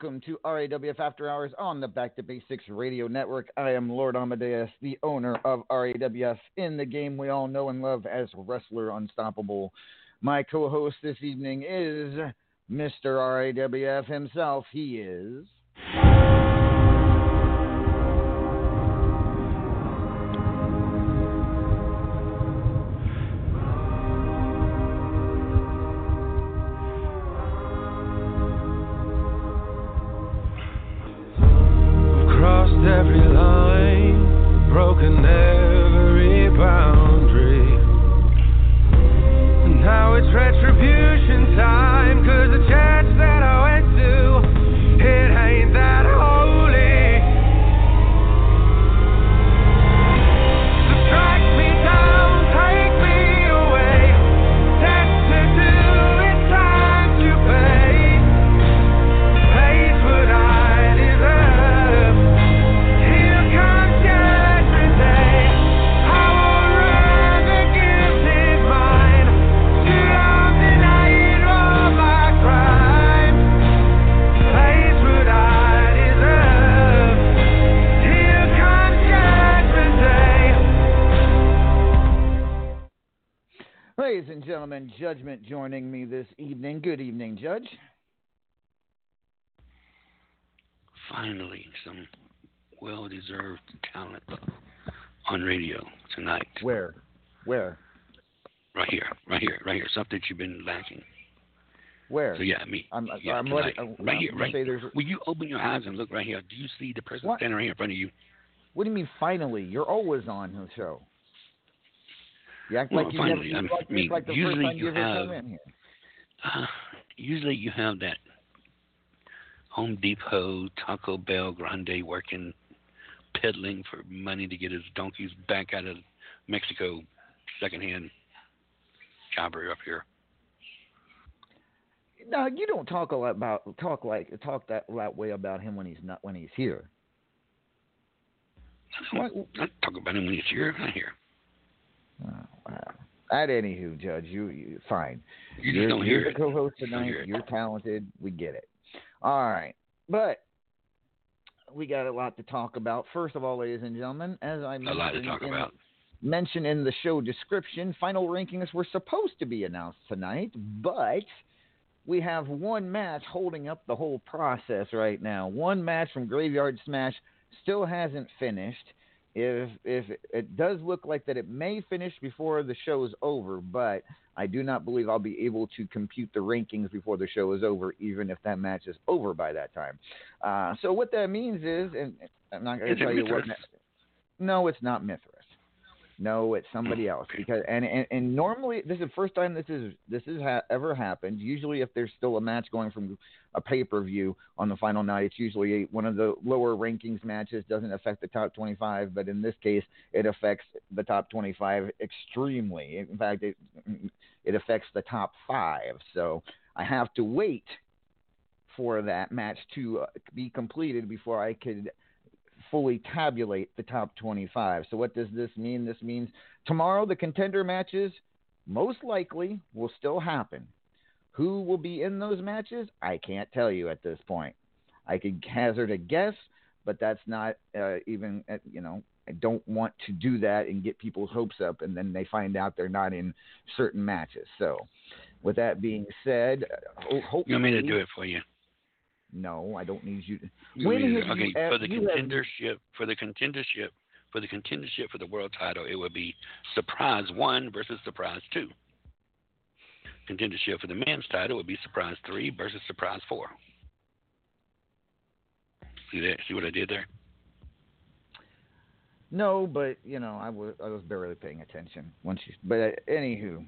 Welcome to RAWF After Hours on the Back to Basics Radio Network. I am Lord Amadeus, the owner of RAWF in the game we all know and love as Wrestler Unstoppable. My co host this evening is Mr. RAWF himself. He is. Every boundary. Now it's retribution time, cause the Ladies and gentlemen, Judgment joining me this evening. Good evening, Judge. finally some well deserved talent on radio tonight. Where? Where? Right here, right here, right here. Something that you've been lacking. Where? So yeah, me. I'm, yeah, I'm tonight. I'm- uh, right here, right. say there's- Will you open your eyes and look right here? Do you see the person What? standing right here in front of you? What do you mean finally? You're always on the show. You act Well, like you finally, never, I mean, like usually you have- Uh, usually you have that Home Depot, Taco Bell, Grande working, peddling for money to get his donkeys back out of Mexico, secondhand jobber up here. No, you don't talk a lot about talk like talk that that way about him when he's not when he's here. I I talk about him when he's here. Not here. Oh, wow. At anywho, Judge, you, you fine. You just are don't you're hear the co-host tonight. You're talented. We get it. All right, but we got a lot to talk about. First of all, ladies and gentlemen, as I mentioned, lot to talk in, about. mentioned in the show description, final rankings were supposed to be announced tonight, but we have one match holding up the whole process right now. One match from Graveyard Smash still hasn't finished. If if it does look like that it may finish before the show is over, but I do not believe I'll be able to compute the rankings before the show is over, even if that match is over by that time. Uh, so what that means is, and I'm not going to tell you what. No, it's not Mithras. No, it's somebody Oh, else because and, and and normally this is the first time this is this has ha- ever happened. Usually, if there's still a match going from a pay per view on the final night, it's usually one of the lower rankings matches. Doesn't affect the top 25, but in this case, it affects the top 25 extremely. In fact, it it affects the top five. So I have to wait for that match to uh, be completed before I could fully tabulate the top 25. So what does this mean? This means tomorrow the contender matches most likely will still happen. Who will be in those matches? I can't tell you at this point. I could hazard a guess, but that's not uh, even uh, you know I don't want to do that and get people's hopes up, and then they find out they're not in certain matches. So, with that being said, uh, ho- hopefully, You want me to do it for you? No, I don't need you. To, You When want have okay, you for the you have- contendership, for the contendership, for the contendership for the world title, it would be surprise one versus surprise two. Contendership for the men's title would be surprise three versus surprise four. See that? See what I did there? No, but you know, I was I was barely paying attention once you. But uh, anywho,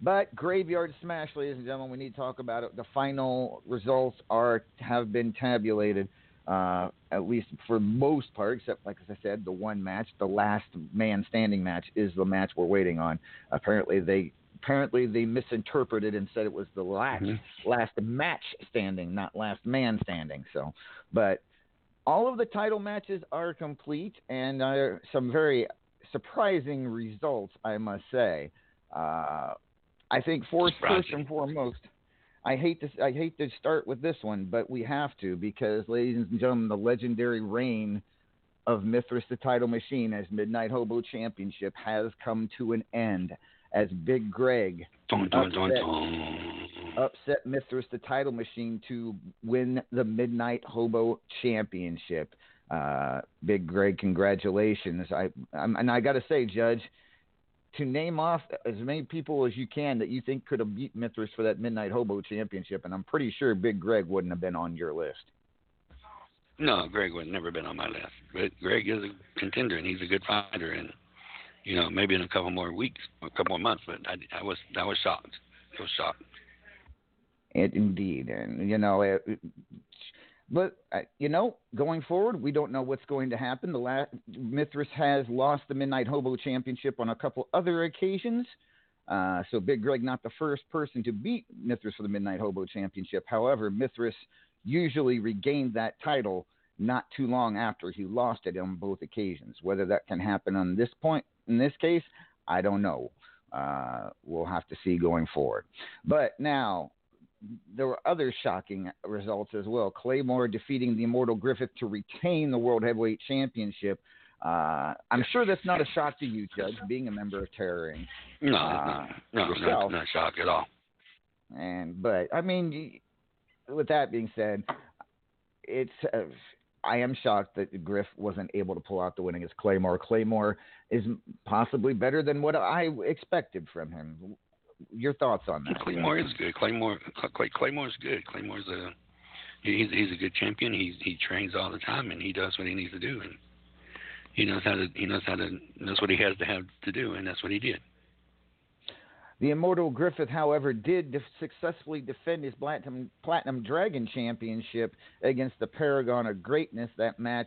but graveyard smash, ladies and gentlemen, we need to talk about it. The final results are have been tabulated, uh, at least for most part, except like as I said, the one match, the last man standing match, is the match we're waiting on. Apparently they. Apparently they misinterpreted and said it was the last Mhm. last match standing, not last man standing. So, but all of the title matches are complete, and uh, some very surprising results, I must say. Uh, I think first, first and foremost, I hate to I hate to start with this one, but we have to because, ladies and gentlemen, the legendary reign of Mithras the Title Machine as Midnight Hobo Championship has come to an end. As Big Greg Dun, dun, Upset. dun. upset Mithras the title machine to win the Midnight Hobo Championship. Uh, Big Greg, congratulations! I I'm, and I got to say, Judge, to name off as many people as you can that you think could have beat Mithras for that Midnight Hobo Championship, and I'm pretty sure Big Greg wouldn't have been on your list. No, Greg would never been on my list. But Greg is a contender and he's a good fighter and you know, maybe in a couple more weeks, a couple more months, but I, I was I was shocked. I was shocked. It, indeed, and you know, it, but uh, you know, going forward, we don't know what's going to happen. The last Mithras has lost the Midnight Hobo Championship on a couple other occasions. Uh, so Big Greg not the first person to beat Mithras for the Midnight Hobo Championship. However, Mithras usually regained that title not too long after he lost it on both occasions. Whether that can happen on this point in this case, I don't know. Uh, we'll have to see going forward. But now there were other shocking results as well. Claymore defeating the Immortal Griffith to retain the World Heavyweight Championship. Uh, I'm sure that's not a shock to you, Judge, being a member of Terror Inc. No, Uh. No, no, not shocked at all. And but I mean, with that being said, it's uh, I am shocked that Griff wasn't able to pull out the win against Claymore. Claymore is possibly better than what I expected from him. Your thoughts on that? Claymore is good. Claymore Clay, Claymore's good. Claymore's a he's he's a good champion. He's he trains all the time and he does what he needs to do and he knows how to he knows how to knows what he has to have to do and that's what he did. The Immortal Griffith, however, did def- successfully defend his Platinum, Platinum Dragon Championship against the Paragon of Greatness. That match,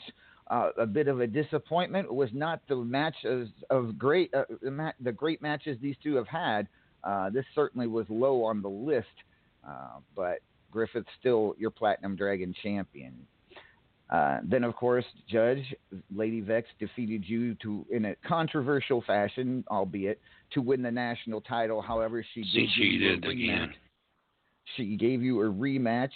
uh, a bit of a disappointment, it was not the matches of great, uh, the, ma- the great matches these two have had. Uh, this certainly was low on the list, uh, but Griffith's still your Platinum Dragon champion. Uh, then, of course, Judge Lady Vex defeated you to in a controversial fashion, albeit to win the national title. However, she She cheated again. She gave you a rematch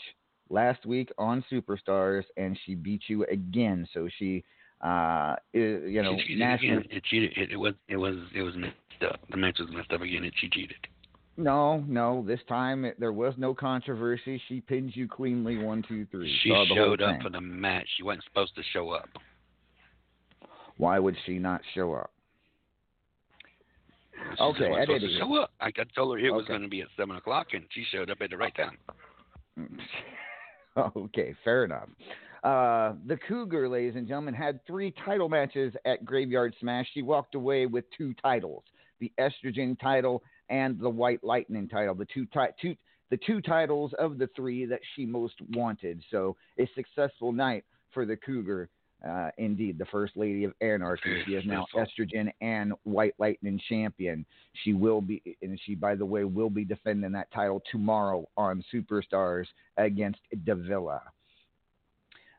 last week on Superstars, and she beat you again. So she, uh, you know, she national. It cheated. It, it was. It was. It was up. The match was messed up again, and she cheated. No, no. This time it, there was no controversy. She pinned you cleanly, one, two, three. She showed up for the match. She wasn't supposed to show up. Why would she not show up? She Okay, supposed any show up. I told her it was going to be at seven o'clock, and she showed up at the right time. okay, fair enough. Uh, the Cougar, ladies and gentlemen, had three title matches at Graveyard Smash. She walked away with two titles: the Estrogen title and the White Lightning title. The two, ti- two the two titles of the three that she most wanted. So, a successful night for the Cougar. Uh, indeed, the First Lady of Anarchy. She is now Estrogen and White Lightning champion. She will be, and she, by the way, will be defending that title tomorrow on Superstars against Davila.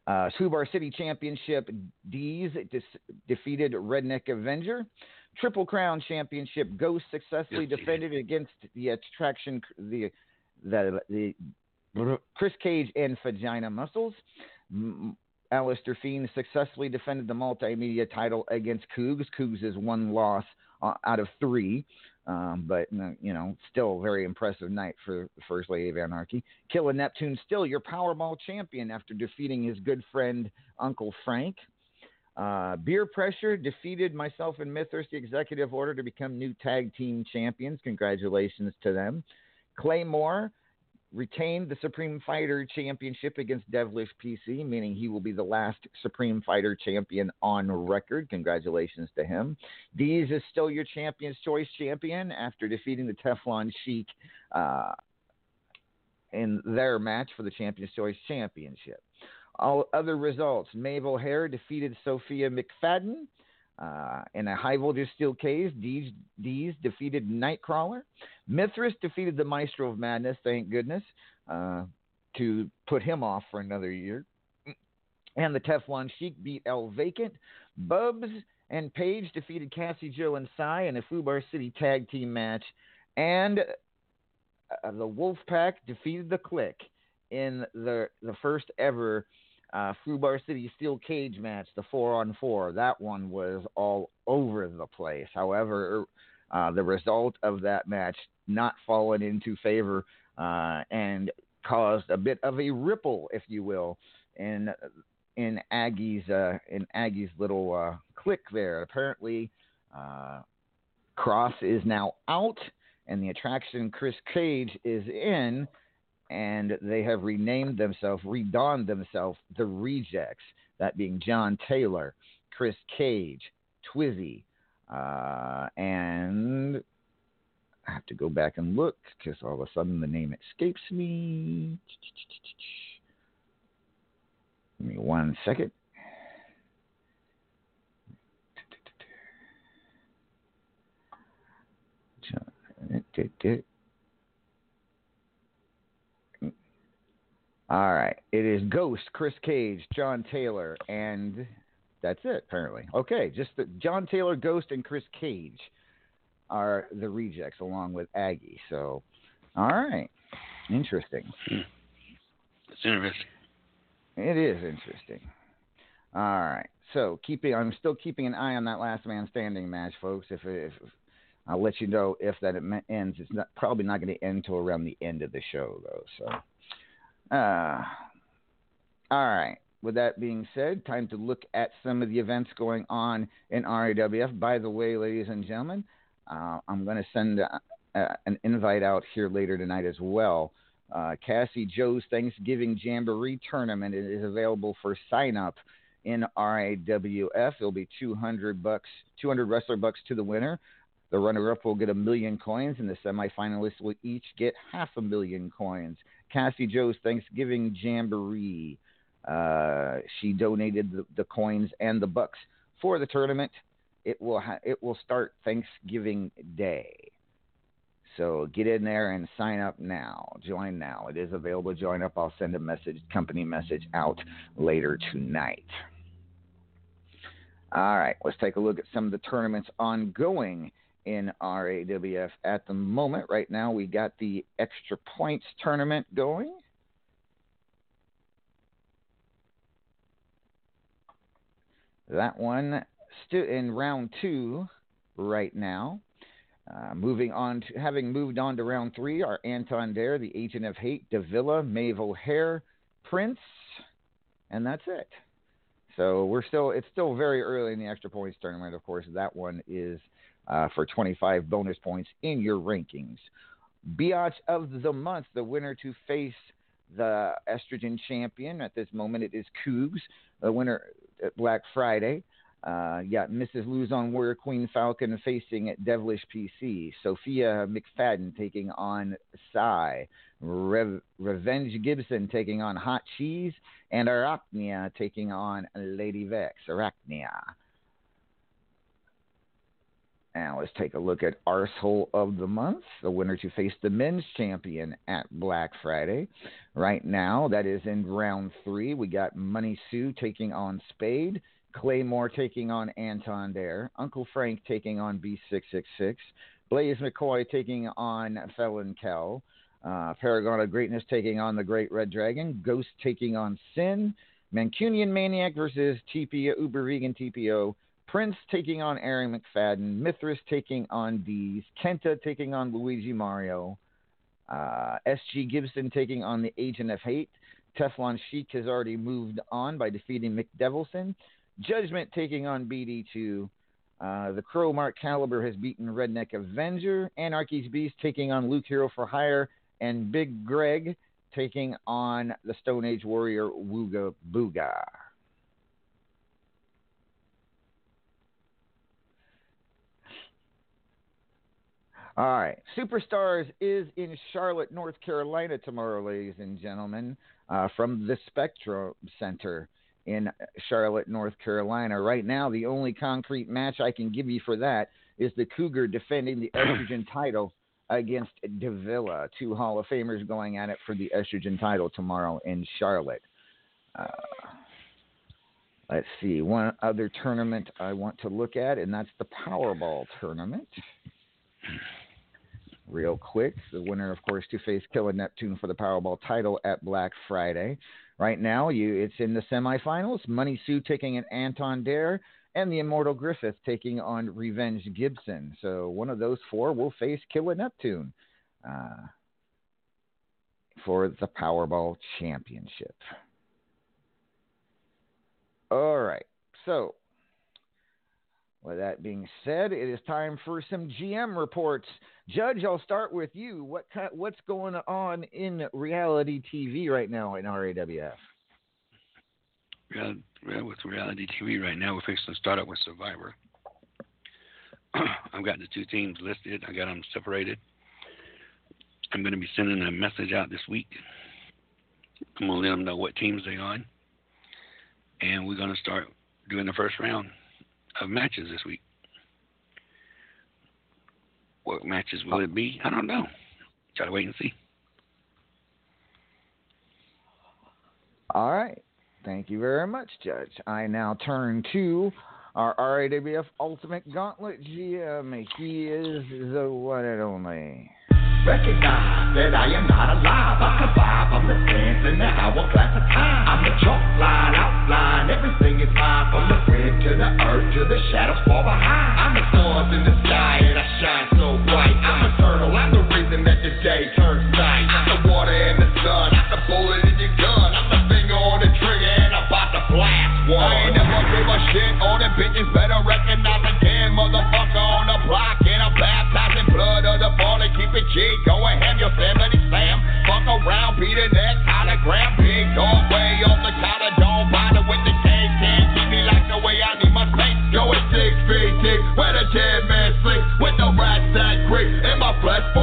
Uh, Fubar City Championship Deez dis- defeated Redneck Avenger. Triple Crown Championship Ghost successfully Yes, defended against the attraction the the the Chris Cage and Vagina Muscles. Alistair Fiend successfully defended the multimedia title against Cougs. Cougs is one loss uh, out of three, um, but uh, you know, still a very impressive night for the First Lady of Anarchy. Killer Neptune still your Powerball champion after defeating his good friend Uncle Frank. Uh, Beer Pressure defeated myself and Mythos the executive order to become new tag team champions. Congratulations to them. Claymore retained the Supreme Fighter Championship against Devilish PC, meaning he will be the last Supreme Fighter champion on record. Congratulations to him. Deez is still your Champion's Choice champion after defeating the Teflon Sheik uh, in their match for the Champion's Choice Championship. All other results Mabel Hare defeated Sophia McFadden. Uh, in a high voltage steel cage, Deez, Deez defeated Nightcrawler. Mithras defeated the Maestro of Madness, thank goodness, uh, to put him off for another year. And the Teflon Sheik beat El Vacant. Bubs and Paige defeated Cassie Joe and Cy in a Fubar City tag team match. And uh, the Wolfpack defeated the Click in the the first ever uh, Fubar City Steel Cage match, the four on four. That one was all over the place. However, uh, the result of that match not fallen into favor uh, and caused a bit of a ripple, if you will, in in Aggie's uh, in Aggie's little uh, clique there. Apparently, uh, Cross is now out, and the attraction Chris Cage is in and they have renamed themselves, redonned themselves the Rejects, that being John Taylor, Chris Cage, Twizzy, uh, and I have to go back and look because all of a sudden the name escapes me. Give me one second. John, All right. It is Ghost, Chris Cage, John Taylor, and that's it, apparently. Okay. Just the, John Taylor, Ghost, and Chris Cage are the rejects along with Aggie. So, all right. Interesting. Hmm. It's interesting. It is interesting. All right. So, keeping I'm still keeping an eye on that last man standing match, folks. If, if I'll let you know if that it ends. It's not probably not going to end until around the end of the show, though. So. Uh, all right. With that being said, time to look at some of the events going on in RAWF. By the way, ladies and gentlemen, uh, I'm going to send uh, uh, an invite out here later tonight as well. Uh, Cassie Joe's Thanksgiving Jamboree Tournament is available for sign up in RAWF. It'll be 200 bucks, 200 wrestler bucks to the winner. The runner up will get a million coins, and the semifinalists will each get half a million coins. Cassie Joe's Thanksgiving Jamboree. Uh, she donated the, the, coins and the bucks for the tournament. It will ha- it will start Thanksgiving Day. So get in there and sign up now. Join now. It is available. Join up. I'll send a message, company message out later tonight. All right, let's take a look at some of the tournaments ongoing in RAWF at the moment. Right now, we got the extra points tournament going. That one still in round two right now. Uh, moving on to having moved on to round three are Anton Dare, the Agent of Hate, Davila, Maeve O'Hare, Prince, and that's it. So we're still it's still very early in the extra points tournament. Of course, that one is uh, for 25 bonus points in your rankings. Biatch of the month, the winner to face the estrogen champion at this moment. It is Cougs, the winner at Black Friday. Uh, got Mrs. Luzon Warrior Queen Falcon facing Devilish PC. Sophia McFadden taking on Psy. Rev- Revenge Gibson taking on Hot Cheese. And Arachnia taking on Lady Vex. Arachnia. Now let's take a look at Arsehole of the Month, the winner to face the men's champion at Black Friday. Right now, that is in round three. We got Money Sue taking on Spade. Claymore taking on Anton Dare, Uncle Frank taking on B666, Blaze McCoy taking on Felon Kel, uh, Paragon of Greatness taking on the Great Red Dragon, Ghost taking on Sin, Mancunian Maniac versus TPO, Uber Vegan TPO, Prince taking on Aaron McFadden, Mithras taking on Deez, Kenta taking on Luigi Mario, uh, SG Gibson taking on the Agent of Hate, Teflon Sheik has already moved on by defeating Mick Devilson. Judgment taking on BD2. Uh, the Crow Mark Caliber has beaten Redneck Avenger. Anarchy's Beast taking on Luke Hero for Hire. And Big Greg taking on the Stone Age Warrior Wooga Booga. All right. Superstars is in Charlotte, North Carolina tomorrow, ladies and gentlemen, uh, from the Spectrum Center in Charlotte, North Carolina. Right now, the only concrete match I can give you for that is the Cougar defending the estrogen title against Davila. Two Hall of Famers going at it for the estrogen title tomorrow in Charlotte. Uh, let's see, one other tournament I want to look at, and that's the Powerball tournament. Real quick, the winner, of course, to face Killer Neptune for the Powerball title at Black Friday. Right now, you it's in the semifinals. Money Sue taking an Anton Dare, and the Immortal Griffith taking on Revenge Gibson. So one of those four will face Killer Neptune uh, for the Powerball Championship. All right. So, with that being said, it is time for some GM reports. Judge, I'll start with you. What what's going on in reality TV right now in RAWF? Real, with reality TV right now, we're fixing to start up with Survivor. I've got the two teams listed. I got them separated. I'm going to be sending a message out this week. I'm going to let them know what teams they're on, and we're going to start doing the first round of matches this week. What matches will it be? I don't know. Try to wait and see. All right. Thank you very much, Judge. I now turn to our RAWF Ultimate Gauntlet GM. He is the one and only. Recognize that I am not alive. I survive. I'm the sands in the hourglass of time. I'm the chalk line, outline. Everything is mine. From the grid to the earth to the shadows far behind. I'm the stars in the fallen. Keep it G. Yosemite Sam. Fuck around, be the next hologram. Big dog way on the collar. Don't bother with the cane. Can't keep me like the way I need my space. Going six feet deep. Where the dead man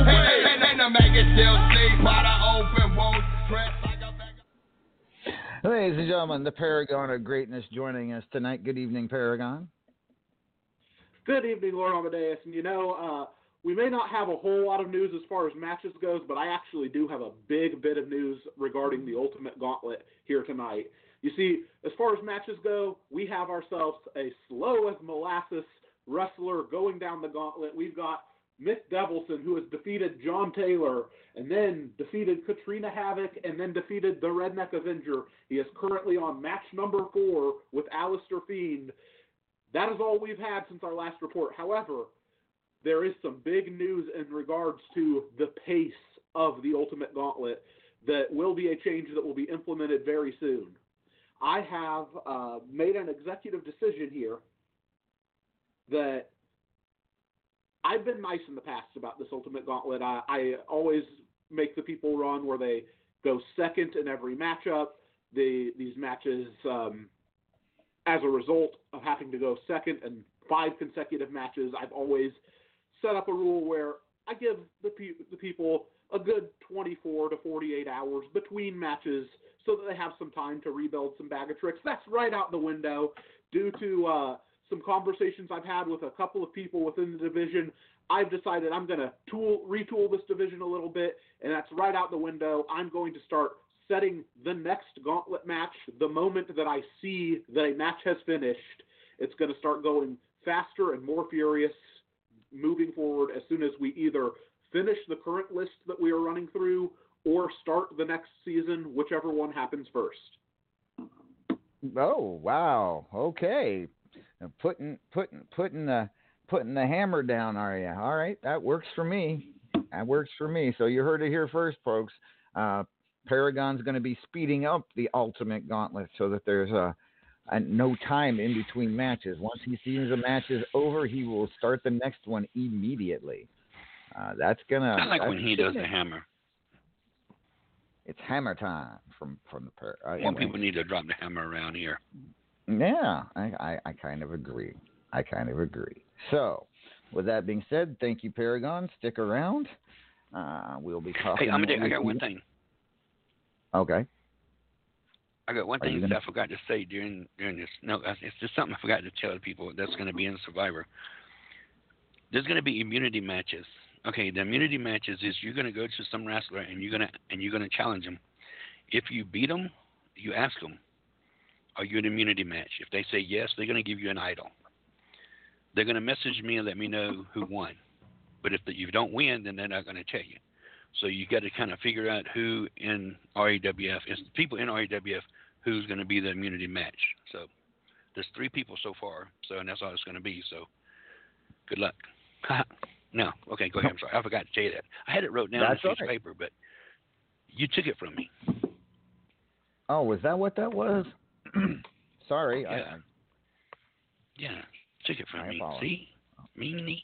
Hey, and then the make it still sleep by the open wounds. Dressed like a Ladies and gentlemen, the Paragon of Greatness joining us tonight. Good evening, Paragon. Good evening, Lord Amadeus. And you know, uh, we may not have a whole lot of news as far as matches goes, but I actually do have a big bit of news regarding the Ultimate Gauntlet here tonight. You see, as far as matches go, we have ourselves a slow as molasses wrestler going down the gauntlet. We've got Mick Devilson, who has defeated John Taylor, and then defeated Katrina Havoc, and then defeated the Redneck Avenger. He is currently on match number four with Alistair Fiend. That is all we've had since our last report. However, there is some big news in regards to the pace of the Ultimate Gauntlet that will be a change that will be implemented very soon. I have uh, made an executive decision here that I've been nice in the past about this Ultimate Gauntlet. I, I always make the people run where they go second in every matchup. The, these matches, um, as a result of having to go second in five consecutive matches, I've always set up a rule where I give the, pe- the people a good 24 to 48 hours between matches so that they have some time to rebuild some bag of tricks. That's right out the window due to uh, some conversations I've had with a couple of people within the division. I've decided I'm going to tool retool this division a little bit, and that's right out the window. I'm going to start setting the next gauntlet match the moment that I see that a match has finished. It's going to start going faster and more furious moving forward as soon as we either finish the current list that we are running through or start the next season, whichever one happens first. Oh wow. Okay. Putting putting putting the putting the hammer down, are you? All right, that works for me. That works for me. So you heard it here first, folks. Uh, Paragon's going to be speeding up the Ultimate Gauntlet so that there's a, a no time in between matches. Once he sees a match is over, he will start the next one immediately. Uh, that's gonna. I like that's when he does the hammer. It's hammer time from from the. Par- uh, anyway. people need to drop the hammer around here. Yeah, I, I, I kind of agree. I kind of agree. So, with that being said, thank you, Paragon. Stick around. Uh, we'll be talking. Hey, I'm gonna, I got one thing. Okay. I got one Are thing gonna- that I forgot to say during during this. No, it's just something I forgot to tell the people that's going to be in Survivor. There's going to be immunity matches. Okay, the immunity matches is you're going to go to some wrestler and you're going to and you're going to challenge them. If you beat them, you ask them, "Are you an immunity match?" If they say yes, they're going to give you an idol. They're going to message me and let me know who won. But if the, you don't win, then they're not going to tell you. So you got to kind of figure out who in RAWF is people in RAWF who's going to be the immunity match. So there's three people so far. So and that's all it's going to be. So good luck. no, okay, go ahead. I'm sorry, I forgot to tell you that. I had it wrote down That's on a piece of right. paper, but you took it from me. Oh, was that what that was? Sorry. I- Yeah. Yeah, took it I from me. apologize. See, meanie.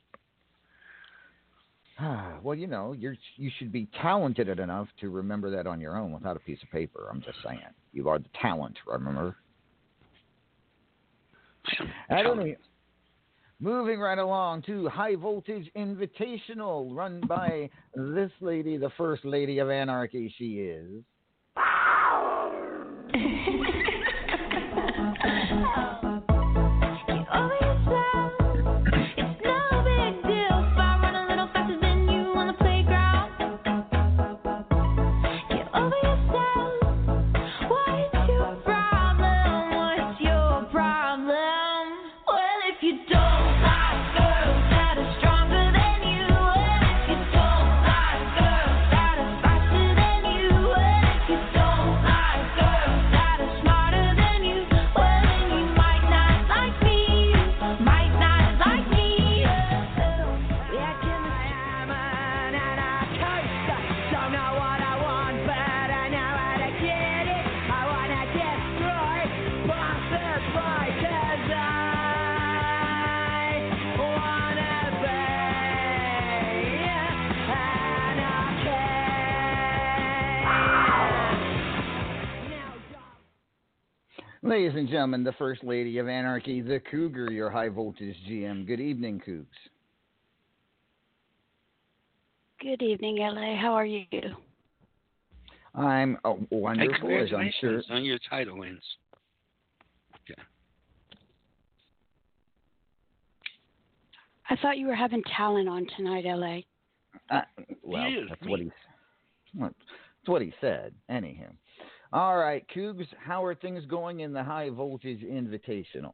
I, well, you know, you're you should be talented enough to remember that on your own without a piece of paper. I'm just saying. You are the talent. Remember. I am At talented. any- moving right along to High Voltage Invitational, run by this lady, the first lady of Anarchy. She is. and gentlemen, the First Lady of Anarchy, the Cougar, your high voltage GM. Good evening, Cougs. Good evening, LA. How are you? I'm oh, Hey, wonderful, as I'm sure. on your title wins. I thought you were having talent on tonight, LA. Uh, well, that's what he. That's what he said. Anywho, all right, Cougs. How are things going in the High Voltage Invitational?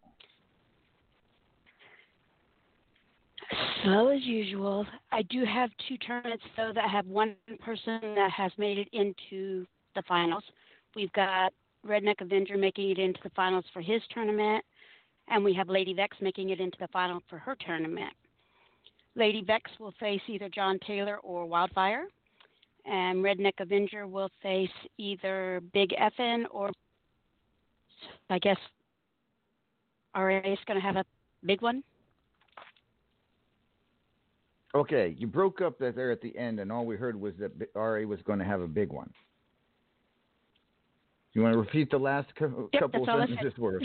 Slow as usual. I do have two tournaments though that have one person that has made it into the finals. We've got Redneck Avenger making it into the finals for his tournament, and we have Lady Vex making it into the final for her tournament. Lady Vex will face either John Taylor or Wildfire, and Redneck Avenger will face either Big Effin or I guess RA is going to have a big one. Okay, you broke up that there at the end, and all we heard was that RA was going to have a big one. You want to repeat the last cou- Yep, couple I sentences worth?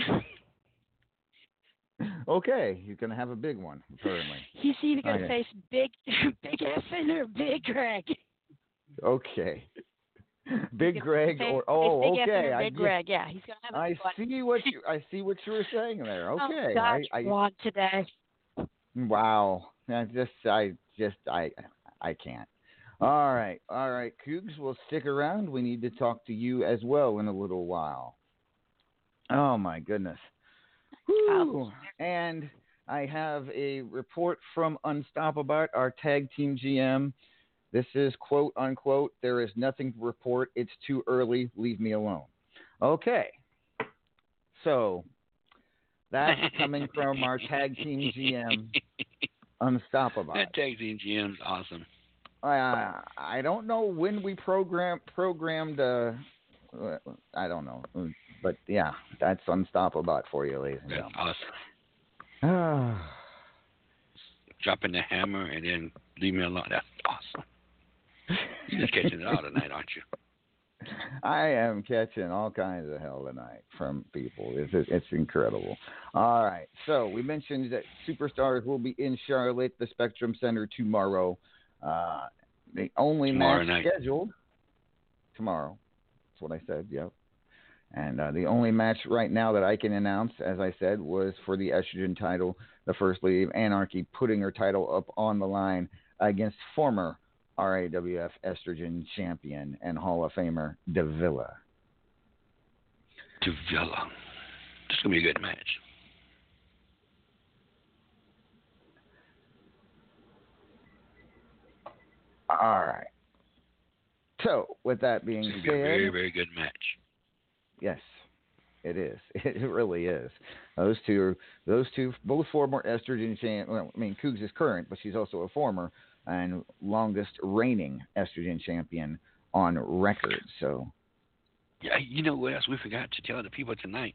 okay, you're going to have a big one, apparently. He's either going to Okay. face Big Big Effin or Big Greg. Okay. Big Greg or oh, okay. I Big Greg. Yeah, he's going to have a I one. see what you I see what you were saying there. Oh, okay. Oh, gosh, I, I blog today. wow. I just I just I I can't. All right. All right, Cougs, we'll stick around. We need to talk to you as well in a little while. Oh my goodness. And I have a report from Unstoppable, our tag team GM. This is quote unquote, there is nothing to report. It's too early. Leave me alone. Okay. So that's coming from our tag team GM, Unstoppable. That tag team GM's awesome. I I don't know when we program programmed. Uh, I don't know, but yeah, that's Unstoppable for you, ladies and That's gentlemen. awesome. Dropping the hammer and then leave me alone. That's awesome. You're just catching it all tonight, aren't you? I am catching all kinds of hell tonight from people. It's it's incredible. All right, so we mentioned that superstars will be in Charlotte, the Spectrum Center tomorrow. Uh, the only Tomorrow match night. scheduled tomorrow. That's what I said. Yep. And uh, the only match right now that I can announce, as I said, was for the estrogen title. The First Lady of Anarchy putting her title up on the line against former RAWF estrogen champion and Hall of Famer Davila. Davila. This is gonna be a good match. All right. So, with that being It's said, be a very, very good match. Yes, it is. It really is. Those two, are, those two, both former estrogen champ. Well, I mean, Cougs is current, but she's also a former and longest reigning estrogen champion on record. So, Yeah, you know what else we forgot to tell the people tonight?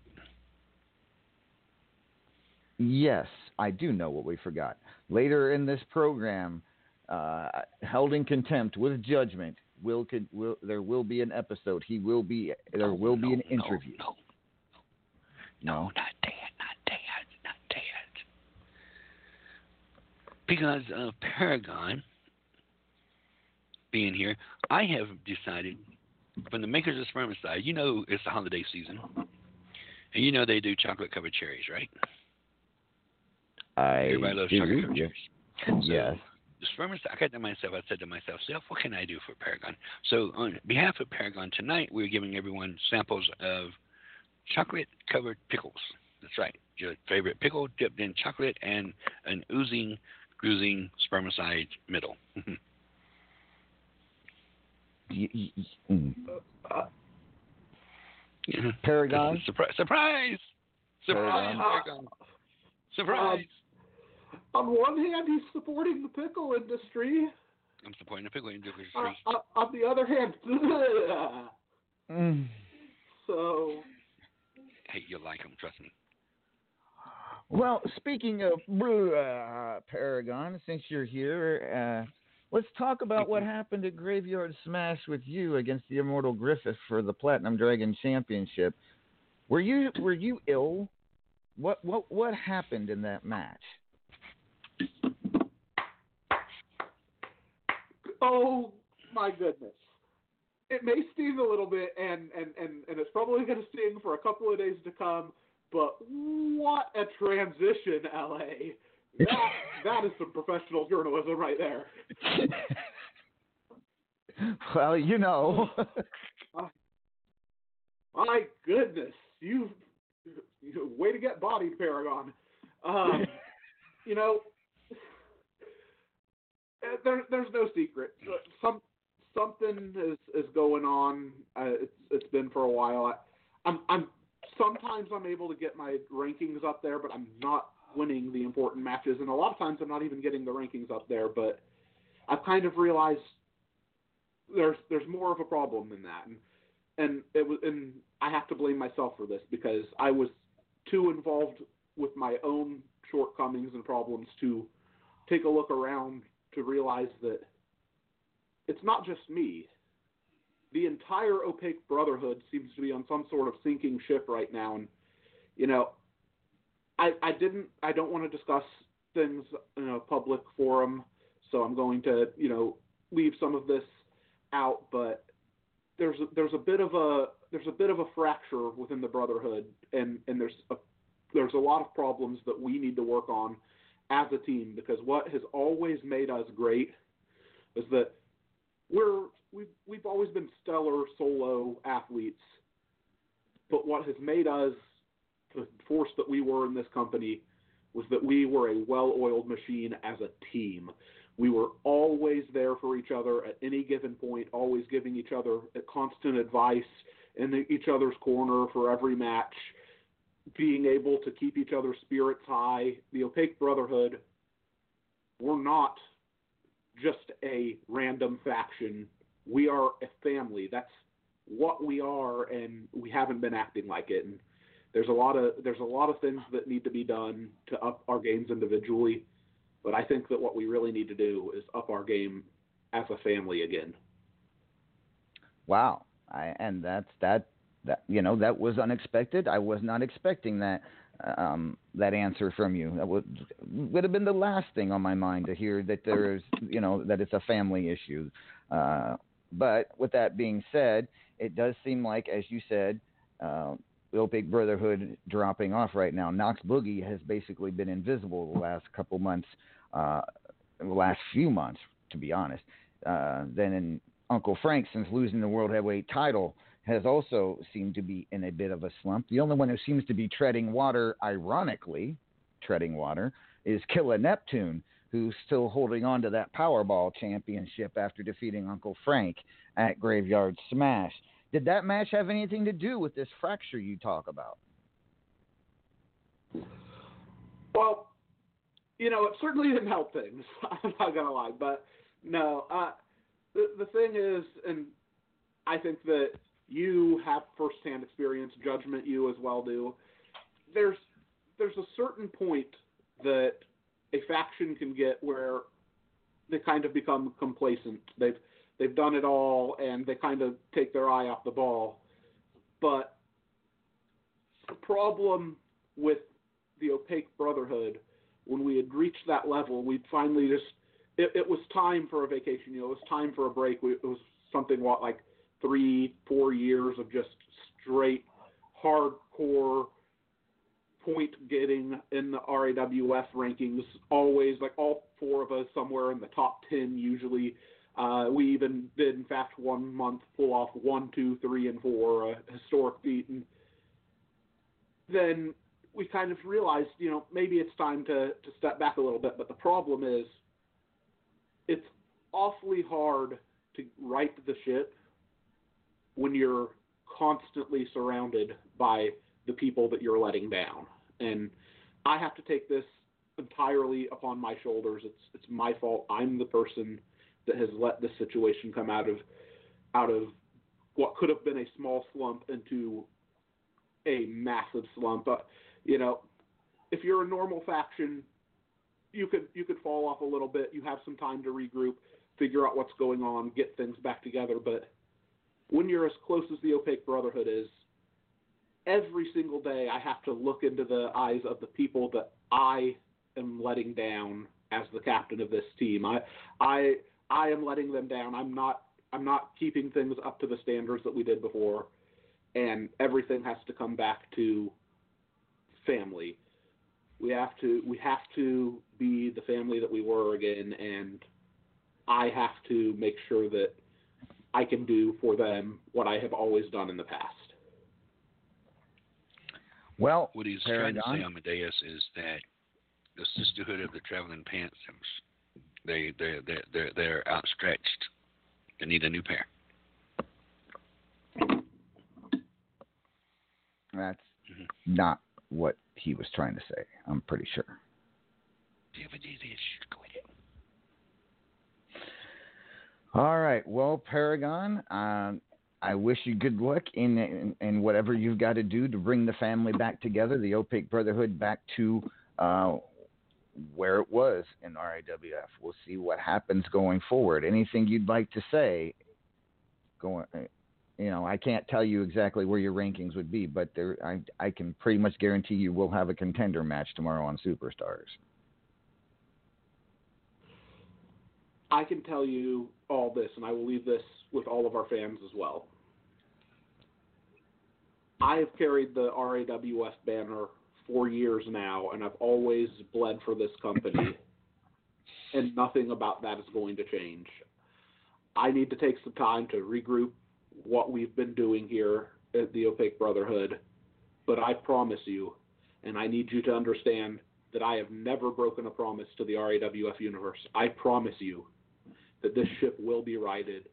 yes, I do know what we forgot. Later in this program, uh, held in contempt with judgment, will, could, will there will be an episode. He will be there No, will be an no, interview. No, no, not that, not that. Because of Paragon being here, I have decided from the makers of spermicide, you know it's the holiday season. And you know they do chocolate covered cherries, right? I Everybody loves do, chocolate covered yes. cherries. So, yes. the spermicide, I got to myself, I said to myself, Self, what can I do for Paragon? So, on behalf of Paragon tonight, we're giving everyone samples of chocolate covered pickles. That's right. Your favorite pickle dipped in chocolate and an oozing, cruising spermicide middle. Y- y- y- mm. Yeah. Paragon? Surprise! Surprise! Surprise! Paragon. Paragon. Surprise! On one hand, he's supporting the pickle industry. I'm supporting the pickle industry. Uh, uh, on the other hand, Mm. so Hey, you'll like him. trust me. Well, speaking of uh, Paragon, since you're here, uh, let's talk about what happened at Graveyard Smash with you against the Immortal Griffith for the Platinum Dragon Championship. Were you were you ill? What what what happened in that match? Oh my goodness. It may sting a little bit, and and and and it's probably going to sting for a couple of days to come. But what a transition, LA! That that is some professional journalism right there. well, you know. My goodness, you, you way to get bodied, Paragon. Um, you know, uh, there, there's no secret. Some something is is going on. Uh, it's it's been for a while. I, I'm I'm sometimes I'm able to get my rankings up there, but I'm not winning the important matches, and a lot of times I'm not even getting the rankings up there. But I've kind of realized there's there's more of a problem than that, and and it was and I have to blame myself for this because I was too involved with my own shortcomings and problems to take a look around to realize that it's not just me. The entire opaque brotherhood seems to be on some sort of sinking ship right now, and you know, I I didn't I don't want to discuss things in a public forum, so I'm going to you know leave some of this out, but there's a, there's a bit of a there's a bit of a fracture within the brotherhood, and and there's a there's a lot of problems that we need to work on as a team because what has always made us great is that we're we've we've always been stellar solo athletes, but what has made us the force that we were in this company was that we were a well-oiled machine as a team. We were always there for each other at any given point, always giving each other constant advice in each other's corner for every match, being able to keep each other's spirits high. The Opaque Brotherhood, we're not just a random faction. We are a family. That's what we are, and we haven't been acting like it. And there's a lot of there's a lot of things that need to be done to up our games individually, but I think that what we really need to do is up our game as a family again. Wow, I, and that's that that you know that was unexpected. I was not expecting that um, that answer from you. That would would have been the last thing on my mind to hear that there's you know that it's a family issue. Uh, but with that being said, it does seem like, as you said, uh, the Big Brotherhood dropping off right now. Knox Boogie has basically been invisible the last couple months, uh, the last few months, to be honest. Uh, then in Uncle Frank, since losing the World Heavyweight title, has also seemed to be in a bit of a slump. The only one who seems to be treading water, ironically, treading water, is Killer Neptune, who's still holding on to that Powerball championship after defeating Uncle Frank at Graveyard Smash. Did that match have anything to do with this fracture you talk about? Well, you know, it certainly didn't help things. I'm not gonna lie, but no. Uh, the the thing is, and I think that you have firsthand experience, judgment you as well do. There's there's a certain point that a faction can get where they kind of become complacent. They've they've done it all and they kind of take their eye off the ball. But the problem with the opaque brotherhood, when we had reached that level, we finally just it, it was time for a vacation. You know, it was time for a break. We, it was something what like three, four years of just straight hardcore point getting in the RAWF rankings. Always like all four of us somewhere in the top ten usually. Uh, we even did, in fact, one month pull off one, two, three, and four, a historic feat. And then we kind of realized, you know, maybe it's time to, to step back a little bit. But the problem is, it's awfully hard to right the ship when you're constantly surrounded by the people that you're letting down. And I have to take this entirely upon my shoulders. It's it's my fault. I'm the person that has let this situation come out of out of what could have been a small slump into a massive slump. But you know, if you're a normal faction, you could you could fall off a little bit. You have some time to regroup, figure out what's going on, get things back together. But when you're as close as the opaque brotherhood is, every single day I have to look into the eyes of the people that I am letting down as the captain of this team. I I I am letting them down. I'm not I'm not keeping things up to the standards that we did before, and everything has to come back to family. We have to we have to be the family that we were again, and I have to make sure that I can do for them what I have always done in the past. Well, What he's Paragon. trying to say, Amadeus, is that the sisterhood of the traveling pants, they they they they're they're outstretched. They need a new pair. That's Mhm. not what he was trying to say. I'm pretty sure. Yeah, but they- they should go with it. All right. Well, Paragon, um, I wish you good luck in, in in whatever you've got to do to bring the family back together, the Opaque Brotherhood back to uh, where it was in RAWF. We'll see what happens going forward. Anything you'd like to say? Going, uh, you know, I can't tell you exactly where your rankings would be, but there, I I can pretty much guarantee you we'll have a contender match tomorrow on Superstars. I can tell you all this, and I will leave this with all of our fans as well. I have carried the RAWF banner for years now, and I've always bled for this company, and nothing about that is going to change. I need to take some time to regroup what we've been doing here at the Opaque Brotherhood, but I promise you, and I need you to understand that I have never broken a promise to the RAWF universe. I promise you that this ship will be righted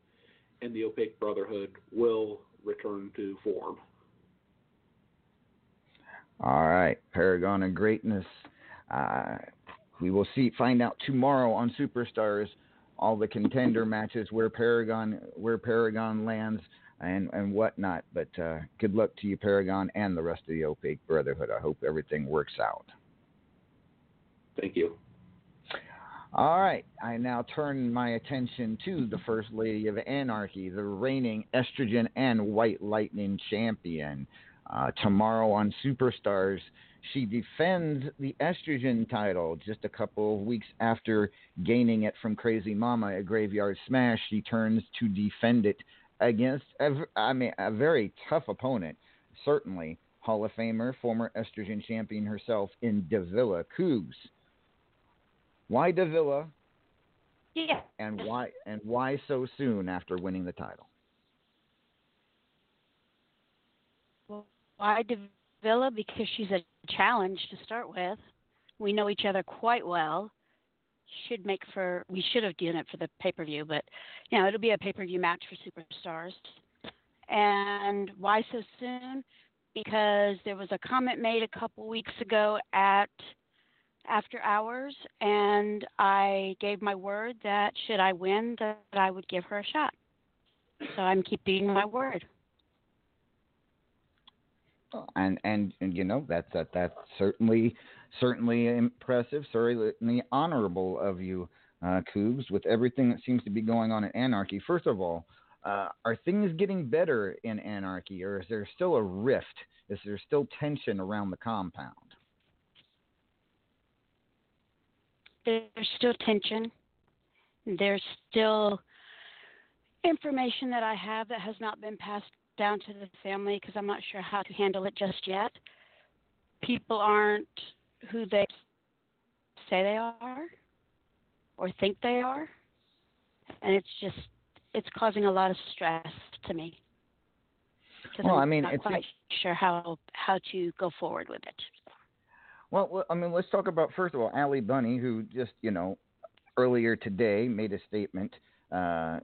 and the Opaque Brotherhood will return to form. All right, Paragon of Greatness. Uh, we will see, find out tomorrow on Superstars all the contender matches where Paragon where Paragon lands and and whatnot. But uh, good luck to you, Paragon, and the rest of the Opaque Brotherhood. I hope everything works out. Thank you. All right, I now turn my attention to the First Lady of Anarchy, the reigning Estrogen and White Lightning champion. Uh, tomorrow on Superstars, she defends the Estrogen title just a couple of weeks after gaining it from Crazy Mama at Graveyard Smash. She turns to defend it against, a, I mean, a very tough opponent, certainly Hall of Famer, former Estrogen champion herself in Davila Cougs. Why Davila, Yeah. and why and why so soon after winning the title? Why Davila? Because she's a challenge to start with. We know each other quite well. Should make for we should have done it for the pay per view, but you know it'll be a pay per view match for superstars. And why so soon? Because there was a comment made a couple weeks ago at after hours, and I gave my word that should I win, that I would give her a shot. So I'm keeping my word. And and, and you know that's that that's certainly certainly impressive, certainly honorable of you, uh, Cougs, with everything that seems to be going on in Anarchy. First of all, uh, are things getting better in Anarchy, or is there still a rift? Is there still tension around the compound? there's still tension. There's still information that I have that has not been passed down to the family because I'm not sure how to handle it just yet. People aren't who they say they are or think they are. And it's just, it's causing a lot of stress to me. Well, I'm I mean, not it's- quite sure how how to go forward with it. Well, well, I mean, let's talk about first of all Allie Bunny, who just you know earlier today made a statement uh,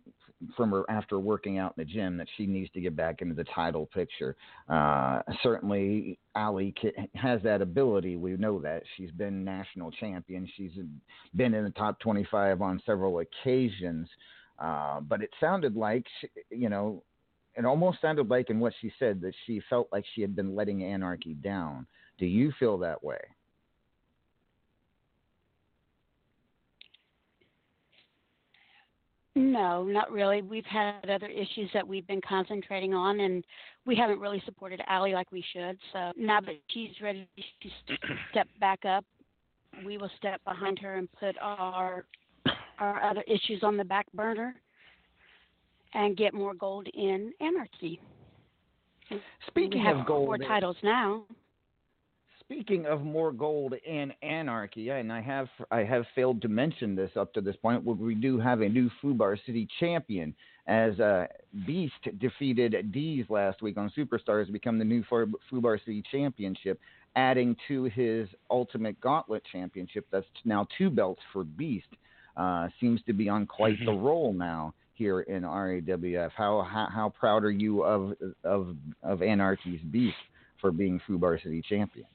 from her after working out in the gym that she needs to get back into the title picture. Uh, certainly, Ali has that ability. We know that she's been national champion. She's been in the top 25 on several occasions. Uh, but it sounded like, she, you know, it almost sounded like in what she said that she felt like she had been letting Anarchy down. Do you feel that way? No, not really. We've had other issues that we've been concentrating on, and we haven't really supported Allie like we should. So now that she's ready to step back up, we will step behind her and put our our other issues on the back burner and get more gold in Anarchy. Speaking we have of gold, four titles now. Speaking of more gold in Anarchy, and I have I have failed to mention this up to this point, but we do have a new Fubar City champion as uh, Beast defeated Deez last week on Superstars to become the new Fubar City championship, adding to his Ultimate Gauntlet championship. That's now two belts for Beast. Uh, seems to be on quite the roll now here in RAWF. How, how how proud are you of of of Anarchy's Beast for being Fubar City champion?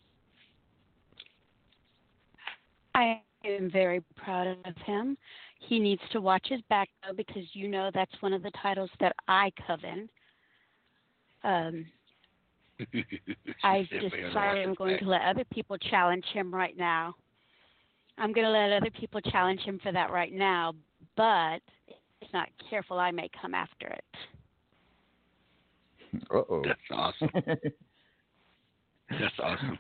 I am very proud of him. He needs to watch his back though, because you know that's one of the titles that I covet. Um, I decided I'm going to let other people challenge him right now. I'm going to let other people challenge him for that right now, but if he's not careful, I may come after it. Uh oh. That's awesome. That's awesome.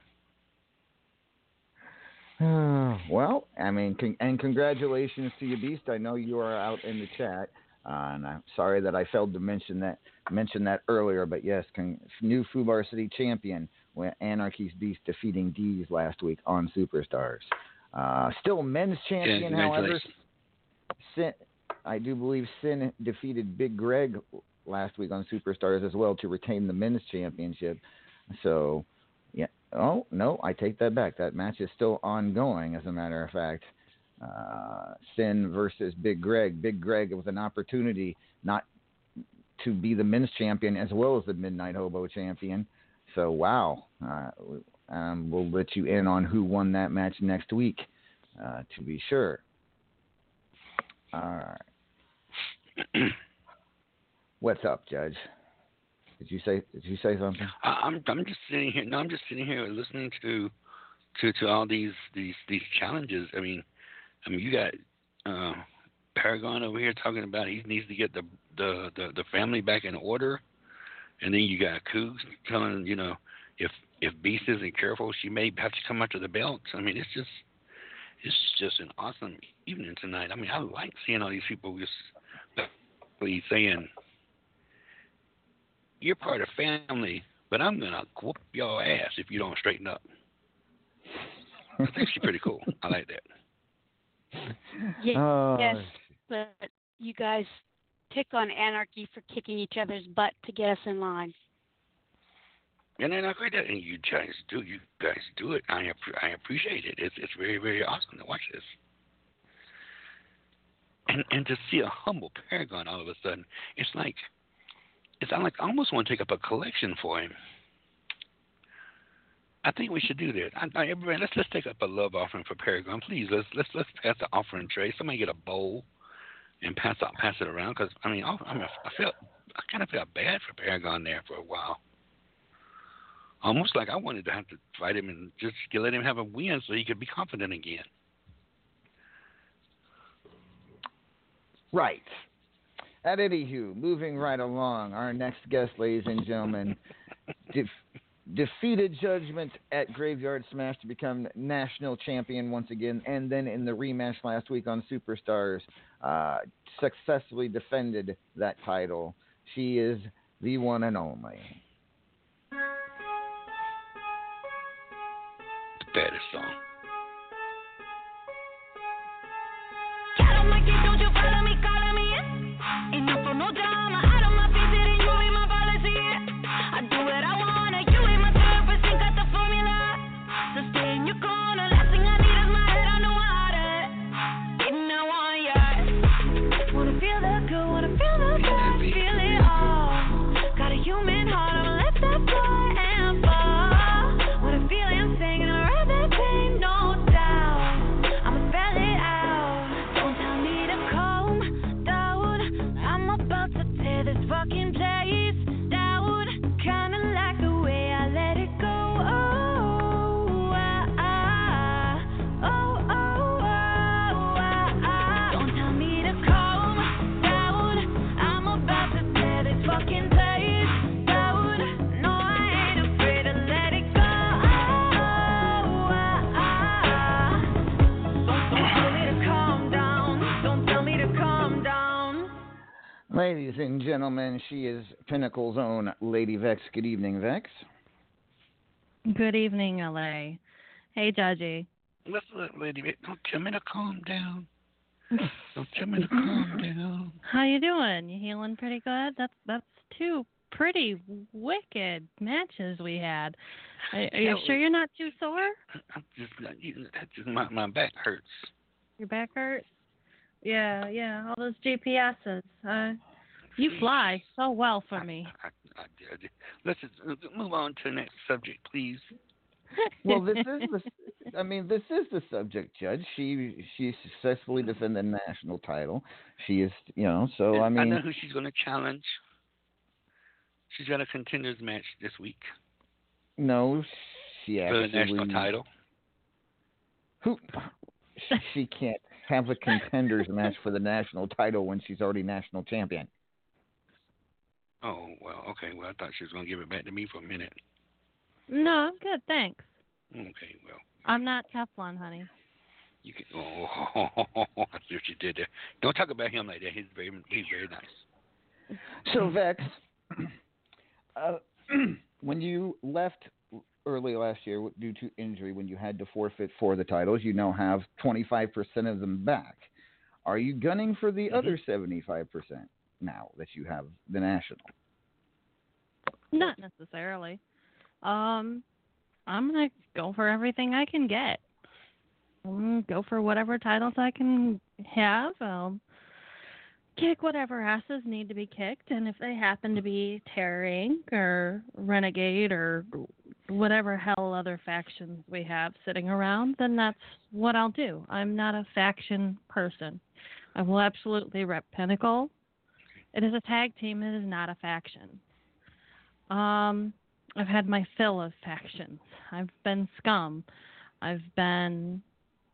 well, I mean, con- and congratulations to you, Beast. I know you are out in the chat, uh, and I'm sorry that I failed to mention that mention that earlier. But yes, con- new Fubar City champion, with Anarchy's Beast defeating Deez last week on Superstars. Uh, still men's champion, yeah, however. Sin, I do believe Sin defeated Big Greg last week on Superstars as well to retain the men's championship. So Oh no, I take that back. That match is still ongoing. As a matter of fact, uh, Sin versus Big Greg. Big Greg with an opportunity not to be the men's champion as well as the Midnight Hobo champion. So wow, uh, um, we'll let you in on who won that match next week, uh, to be sure. All right. What's up, Judge? Did you say Did you say something? I'm I'm just sitting here. No, I'm just sitting here listening to to to all these these these challenges. I mean, I mean, you got uh, Paragon over here talking about he needs to get the, the the the family back in order, and then you got Cougs telling you know if if Beast isn't careful, she may have to come after the belt. I mean, it's just it's just an awesome evening tonight. I mean, I like seeing all these people just saying you're part of family, but I'm gonna whoop your ass if you don't straighten up. I think she's pretty cool. I like that. Yeah, Oh, yes, but you guys pick on Anarchy for kicking each other's butt to get us in line. And then I agree that, and you guys do, you guys do it. I I appreciate it. It's it's very very awesome to watch this. And and to see a humble Paragon all of a sudden, it's like it's I like I almost want to take up a collection for him. I think we should do that. I, I, everybody, let's let's take up a love offering for Paragon, please. Let's let's let's pass the offering tray. Somebody get a bowl and pass it pass it around because I mean I, I mean I felt I kind of felt bad for Paragon there for a while. Almost like I wanted to have to fight him and just let him have a win so he could be confident again. Right. At anywho, moving right along, our next guest, ladies and gentlemen, def- defeated Judgment at Graveyard Smash to become national champion once again, and then in the rematch last week on Superstars, uh, successfully defended that title. She is the one and only. The baddest song. Hold on. Ladies and gentlemen, she is Pinnacle's own Lady Vex. Good evening, Vex. Good evening, LA. Hey, Judgy. Listen, lady, Vex. don't tell me to calm down. Don't tell me to calm down. How you doing? You healing pretty good? That's that's two pretty wicked matches we had. Are, are you Yeah, sure you're not too sore? I'm just, you- that just my my back hurts. Your back hurts? Yeah, yeah. All those GPSs. Uh, you fly so well for me. I, I, I, let's just uh, move on to the next subject, please. Well, this is the. I mean, this is the subject, Judge. She she successfully defended the national title. She is, you know. So I And I mean, know who she's going to challenge. She's got a contenders match this week no, she actually. for the national title. Who? She can't have a contenders match for the national title when she's already national champion. Oh well, okay. Well, I thought she was going to give it back to me for a minute. No, I'm good, thanks. Okay, well, I'm not Teflon, honey. you can. Oh, I see what you did there. Don't talk about him like that. He's very, he's very nice. So Vex, uh, when you left early last year due to injury, when you had to forfeit for the titles, you now have 25% of them back. Are you gunning for the other 75% now that you have the national? Not necessarily. Um, I'm gonna go for everything I can get. I'm go for whatever titles I can have. Um, kick whatever asses need to be kicked, and if they happen to be Terror Inc. or Renegade or whatever hell other factions we have sitting around, then that's what I'll do. I'm not a faction person. I will absolutely rep Pinnacle. It is a tag team. It is not a faction. Um, I've had my fill of factions. I've been Scum. I've been,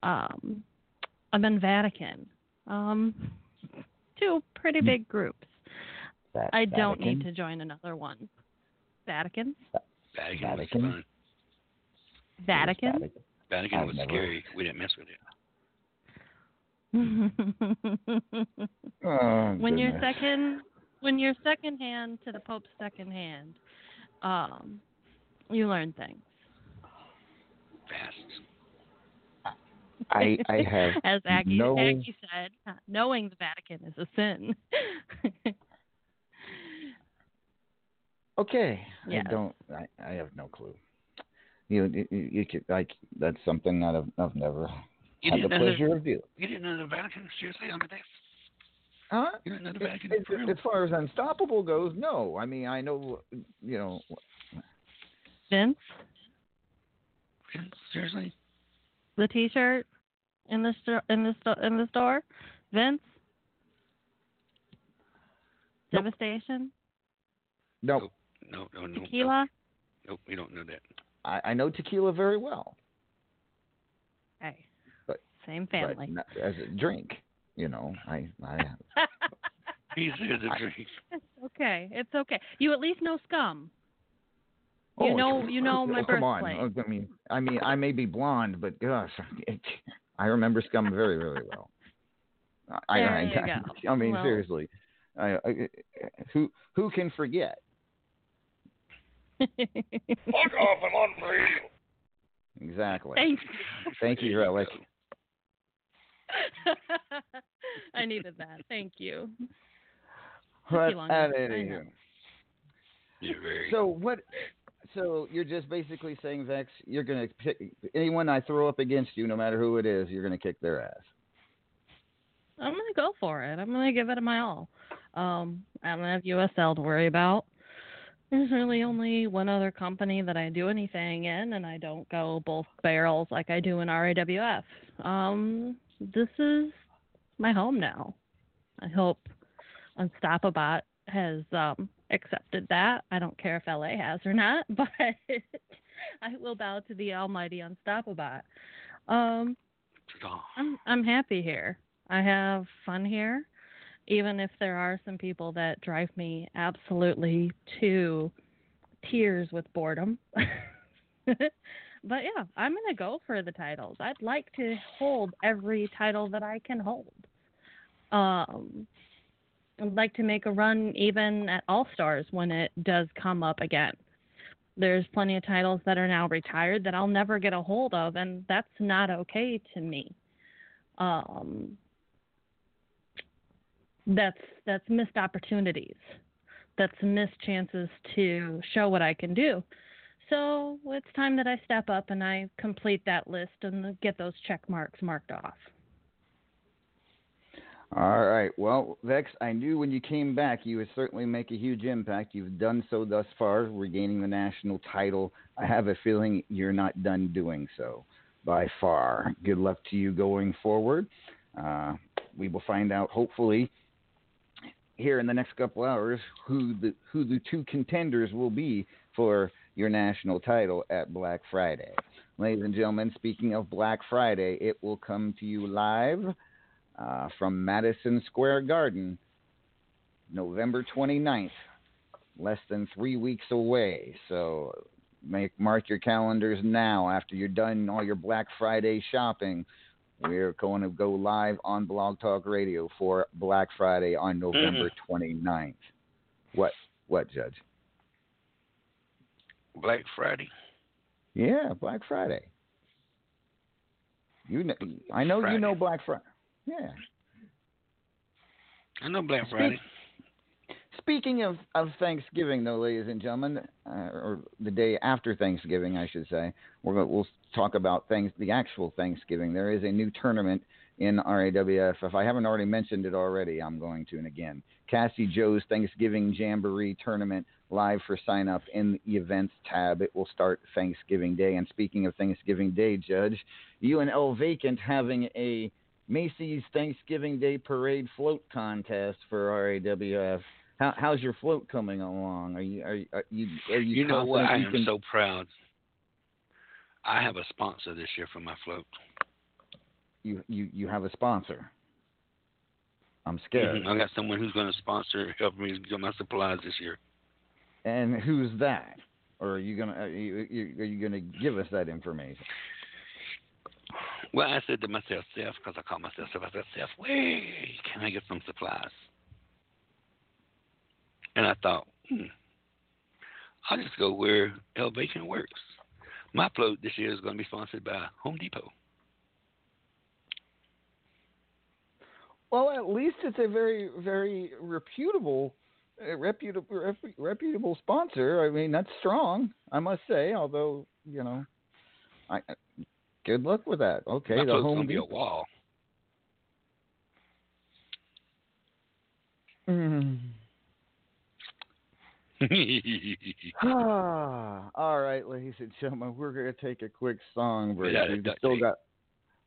um, I've been Vatican. Um, two pretty big groups. I don't Vatican? need to join another one. Vatican. Vatican, Vatican? was fun. Vatican. Vatican. Vatican was never- scary. We didn't mess with it. Oh, when you're second when you're second hand to the Pope's second hand, um, you learn things. Fast. I I have as Aggie, no- Aggie said, knowing the Vatican is a sin. Okay. Yes. I don't. I, I have no clue. You, you, you could like that's something that I've, I've never You had the pleasure the, of doing. You didn't know the Vatican? Seriously? I mean, that's, Huh? you didn't know the As, Vatican? as- for real? as far as unstoppable goes, no. I mean, I know, you know, Vince, Vince, Seriously? the T-shirt in the sto- in the sto- in the store, Vince. Nope. Devastation, no. No, no, no. tequila. No, nope, we don't know that. I, I know tequila very well, Hey, But- same but family. not as a drink, you know, I I He's here to drink. it's okay. It's okay. You at least know scum. You Oh, know- you know my oh, come on. birthplace. Oh, I mean, I mean, I may be blonde, but gosh, it, I remember scum very, very well. I, There I, you I, go. I mean, Well- seriously, I, I, who who can forget? Fuck off, I'm on radio. Exactly. Thank you. Thank you, Relic. I needed that. Thank you. But you long at any rate. You're. So what? So you're just basically saying, Vex, you're gonna pick anyone I throw up against you, no matter who it is, you're gonna kick their ass. I'm gonna go for it. I'm gonna give it my all. Um, I don't have USL to worry about. There's really only one other company that I do anything in, and I don't go both barrels like I do in RAWF. Um, this is my home now. I hope Unstoppabot has um, accepted that. I don't care if LA has or not, but I will bow to the almighty Unstoppabot. Um, I'm I'm happy here. I have fun here, even if there are some people that drive me absolutely to tears with boredom. but yeah, I'm gonna go for the titles. I'd like to hold every title that I can hold. Um, I'd like to make a run even at All Stars when it does come up again. There's plenty of titles that are now retired that I'll never get a hold of, and that's not okay to me. Um, that's that's missed opportunities. That's missed chances to show what I can do. So it's time that I step up and I complete that list and get those check marks marked off. All right. Well, Vex, I knew when you came back you would certainly make a huge impact. You've done so thus far, regaining the national title. I have a feeling you're not done doing so by far. Good luck to you going forward. Uh, we will find out, hopefully, here in the next couple hours who the who the two contenders will be for your national title at Black Friday. Ladies and gentlemen, speaking of Black Friday, it will come to you live uh, from Madison Square Garden, November 29th, less than three weeks away. So make mark your calendars now. After you're done all your Black Friday shopping, we're going to go live on Blog Talk Radio for Black Friday on November Mm-hmm. 29th. What? What, Judge? Black Friday. Yeah, Black Friday. You know, I know you know Black Friday. Yeah. I know Black Friday. Speaking of, of Thanksgiving, though, ladies and gentlemen, uh, or the day after Thanksgiving, I should say, we're, we'll talk about things, the actual Thanksgiving. There is a new tournament in RAWF. If I haven't already mentioned it already, I'm going to. And again, Cassie Joe's Thanksgiving Jamboree Tournament live for sign up in the events tab. It will start Thanksgiving Day. And speaking of Thanksgiving Day, Judge, you and El Vacant having a Macy's Thanksgiving Day Parade float contest for RAWF. How, how's your float coming along? Are you are, you- are you are you, You know what? I am can- so proud. I have a sponsor this year for my float. you you you have a sponsor? I'm scared. Mhm. I got someone who's going to sponsor, help me get my supplies this year. And who's that? Or are you gonna are you, you- are you gonna give us that information? Well, I said to myself, Seth, because I call myself I said, Seth, wait, can I get some supplies? And I thought, hmm, I'll just go where Elevation works. My float this year is going to be sponsored by Home Depot. Well, at least it's a very very reputable uh, reputable rep, reputable sponsor. I mean, that's strong, I must say. Although you know, I good luck with that. Okay, my the Home going be a Depot. wall. Mm. Ah, all right, ladies and gentlemen, we're going to take a quick song break. Yeah, We've still got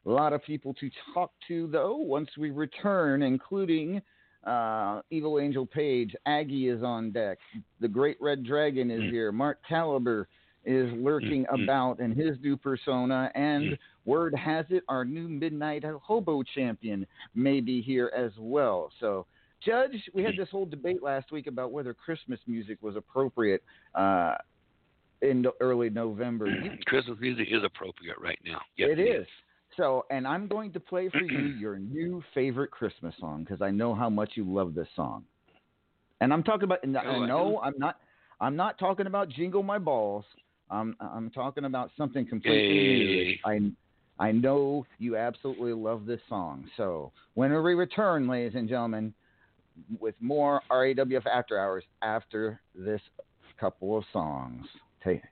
a lot of people to talk to, though, once we return, including uh, Evil Angel Page. Aggie is on deck. The Great Red Dragon is Mm. here. Mark Caliber is lurking Mm, mm. about in his new persona. And Mm. word has it, our new Midnight Hobo champion may be here as well. So, Judge, we had this whole debate last week about whether Christmas music was appropriate uh, in early November. Christmas music is appropriate right now. Yes, it is. So, and I'm going to play for you your new favorite Christmas song because I know how much you love this song. And I'm talking about. And Oh, I I know do. I'm not. I'm not talking about "Jingle My Balls." I'm I'm talking about something completely new. I I know you absolutely love this song. So when we return, ladies and gentlemen, with more RAWF After Hours after this couple of songs. Take.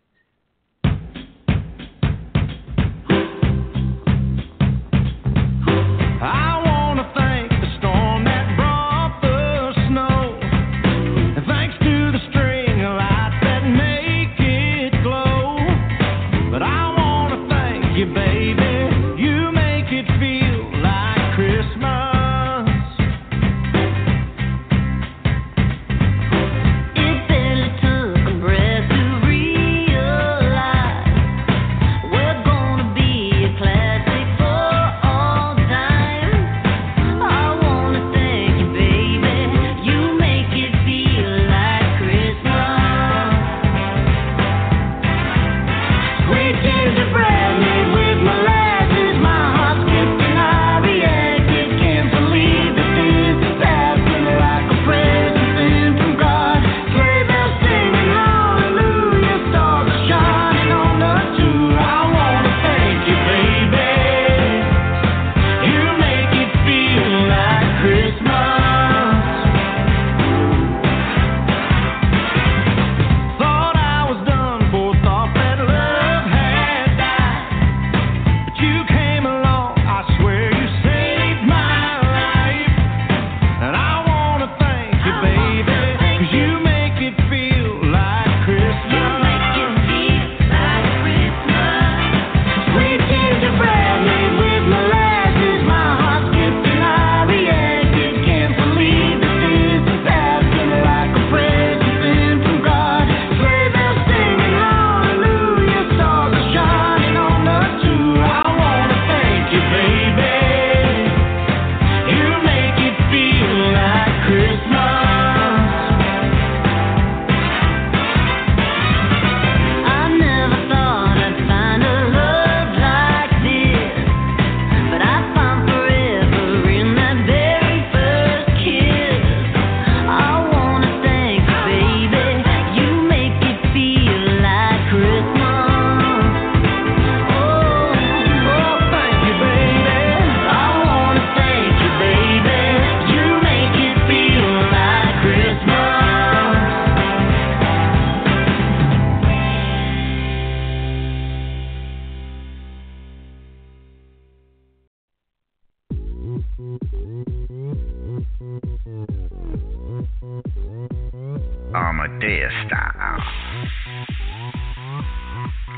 Amadeus style.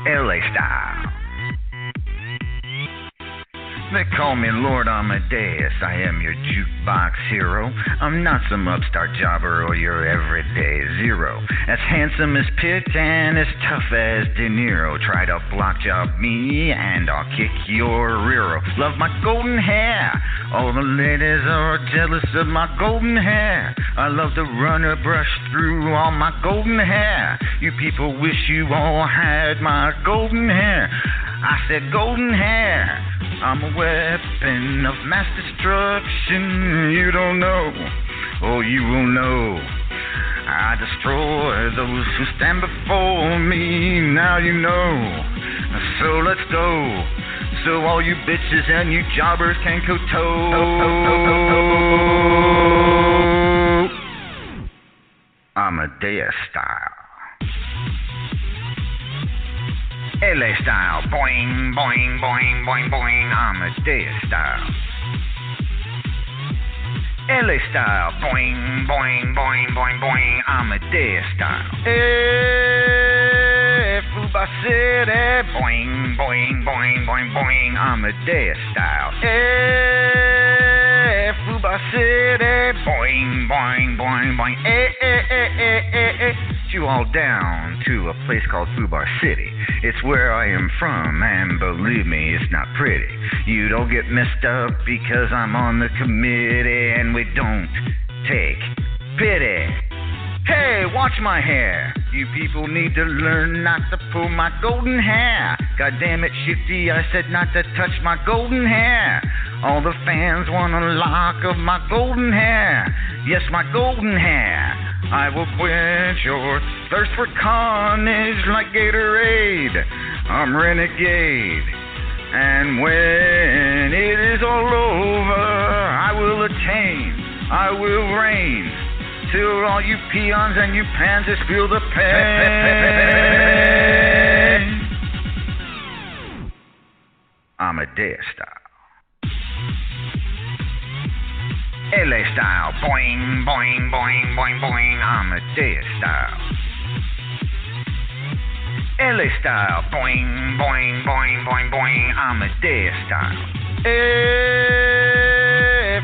LA style. They call me Lord Amadeus. I am your jukebox hero. I'm not some upstart jobber or your everyday zero. As handsome as Pitt and as tough as De Niro. Try to block job me and I'll kick your rear. Love my golden hair. All the ladies are jealous of my golden hair. I love to run a brush through all my golden hair. You people wish you all had my golden hair. I said golden hair. I'm a weapon of mass destruction. You don't know, oh, you will know. I destroy those who stand before me. Now you know. So let's go. So all you bitches and you jobbers can go toe. Amadeus style. LA style. Boing, boing, boing, boing, boing. Amadeus style. LA style. Boing, boing, boing, boing, boing. Amadeus style. Hey, Fubar City. Boing, boing, boing, boing, boing. Amadeus style. Hey, Fubar City. Boing, boing, boing, boing. Hey, hey, hey, hey, hey, hey. You all down to a place called Fubar City. It's where I am from, and believe me, it's not pretty. You don't get messed up because I'm on the committee, and we don't take pity. Hey, watch my hair. You people need to learn not to pull my golden hair. God damn it, Shifty, I said not to touch my golden hair. All the fans want a lock of my golden hair. Yes, my golden hair. I will quench your thirst for carnage like Gatorade. I'm renegade. And when it is all over, I will attain, I will reign. Till all you peons and you pansies feel the pain. Amadeus style. LA style. Boing, boing, boing, boing, boing. Amadeus style. LA style. Boing, boing, boing, boing, boing. Amadeus style. Hey,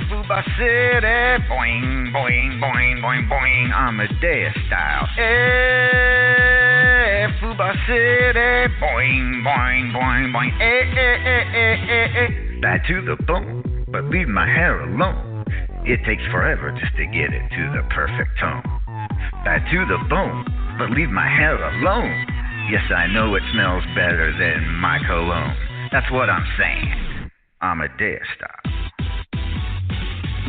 Fubar City. Boing, boing, boing, boing, boing. Amadeus style. Hey, Fubar City. Boing, boing, boing, boing. Hey, hey, hey, hey, hey, hey. Bad to the bone, but leave my hair alone. It takes forever just to get it to the perfect tone. Bad to the bone, but leave my hair alone. Yes, I know it smells better than my cologne. That's what I'm saying. Amadeus style.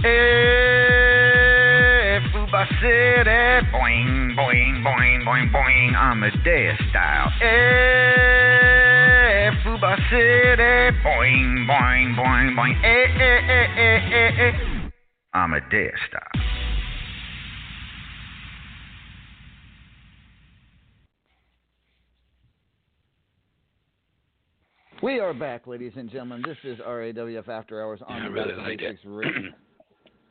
Hey, Fubar City. Boing, boing, boing, boing, boing. Amadeus style. Hey, Fubar City. Boing, boing, boing, boing. Hey, hey, hey, hey, hey, hey. Amadeus style. We are back, ladies and gentlemen. This is RAWF After Hours on Yeah, I the really Back to like Basics that. Radio.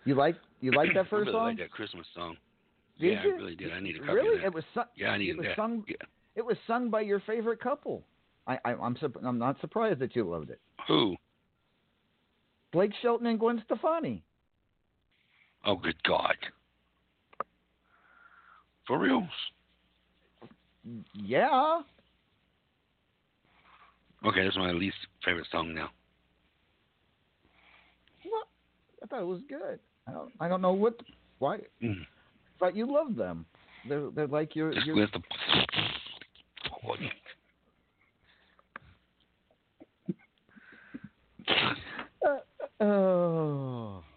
You like you like that I first really song? like that Christmas song. Did yeah, you? I really did. I need a copy really? of that. It was sung. yeah, I it was that. sung. Yeah. It was sung by your favorite couple. I, I I'm sup- I'm not surprised that you loved it. Who? Blake Shelton and Gwen Stefani. Oh, good God. For real? Yeah. Okay, that's my least favorite song now. What? I thought it was good. I don't I don't know what why. Mm. But you love them. They're they're like your Just your with the. Oh.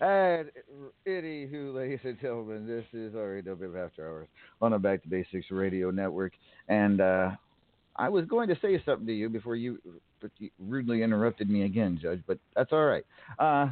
And anywho, ladies and gentlemen, this is RAW After Hours on the Back to Basics Radio Network. And uh, I was going to say something to you before you, but you rudely interrupted me again, Judge, but that's all right. Uh,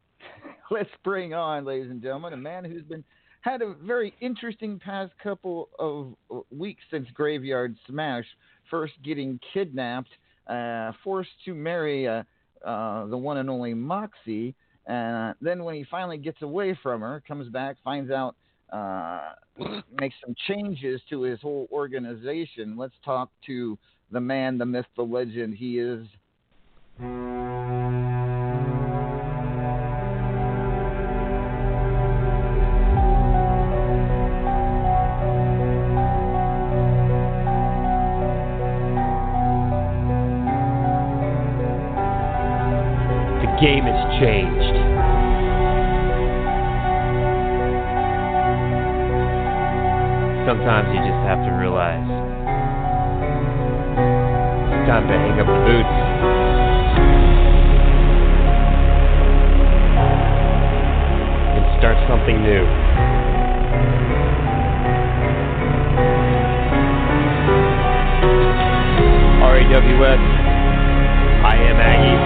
let's bring on, ladies and gentlemen, a man who's been had a very interesting past couple of weeks since Graveyard Smash, first getting kidnapped, uh, forced to marry uh, uh, the one and only Moxie. And then when he finally gets away from her, comes back, finds out uh, make some changes to his whole organization. Let's talk to the man, the myth, the legend. He is. The game has Sometimes you just have to realize it's time to hang up the boots and start something new. RAWS, I am Aggie,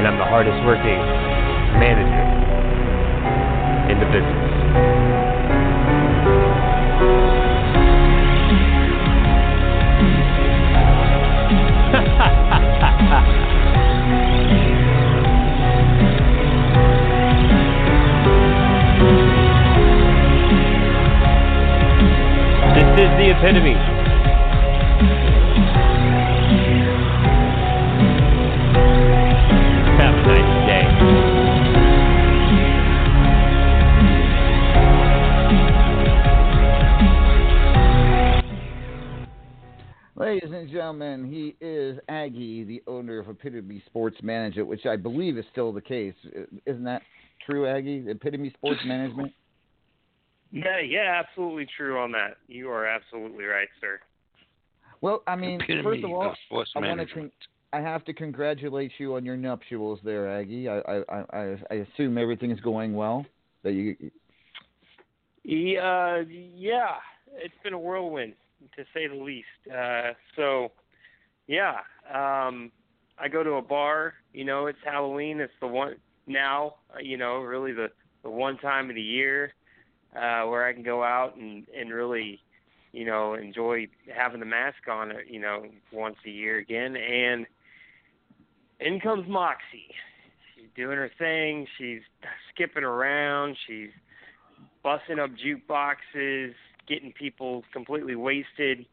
and I'm the hardest working manager in the business. The epitome. Have a nice day. Ladies and gentlemen, he is Aggie, the owner of Epitome Sports Management, which I believe is still the case. Isn't that true, Aggie? Epitome Sports Management? Yeah, yeah, absolutely true on that. You are absolutely right, sir. Well, I mean, Epitome first of all, of sports I want to con- I have to congratulate you on your nuptials there, Aggie. I I I, I assume everything is going well. That you Yeah, yeah, it's been a whirlwind to say the least. Uh, so, yeah, um, I go to a bar. You know, it's Halloween. It's the one now. uh, You know, really the the one time of the year uh, where I can go out and and really, you know, enjoy having the mask on. uh, You know, once a year again. And in comes Moxie. She's doing her thing. She's skipping around. She's busting up jukeboxes, getting people completely wasted,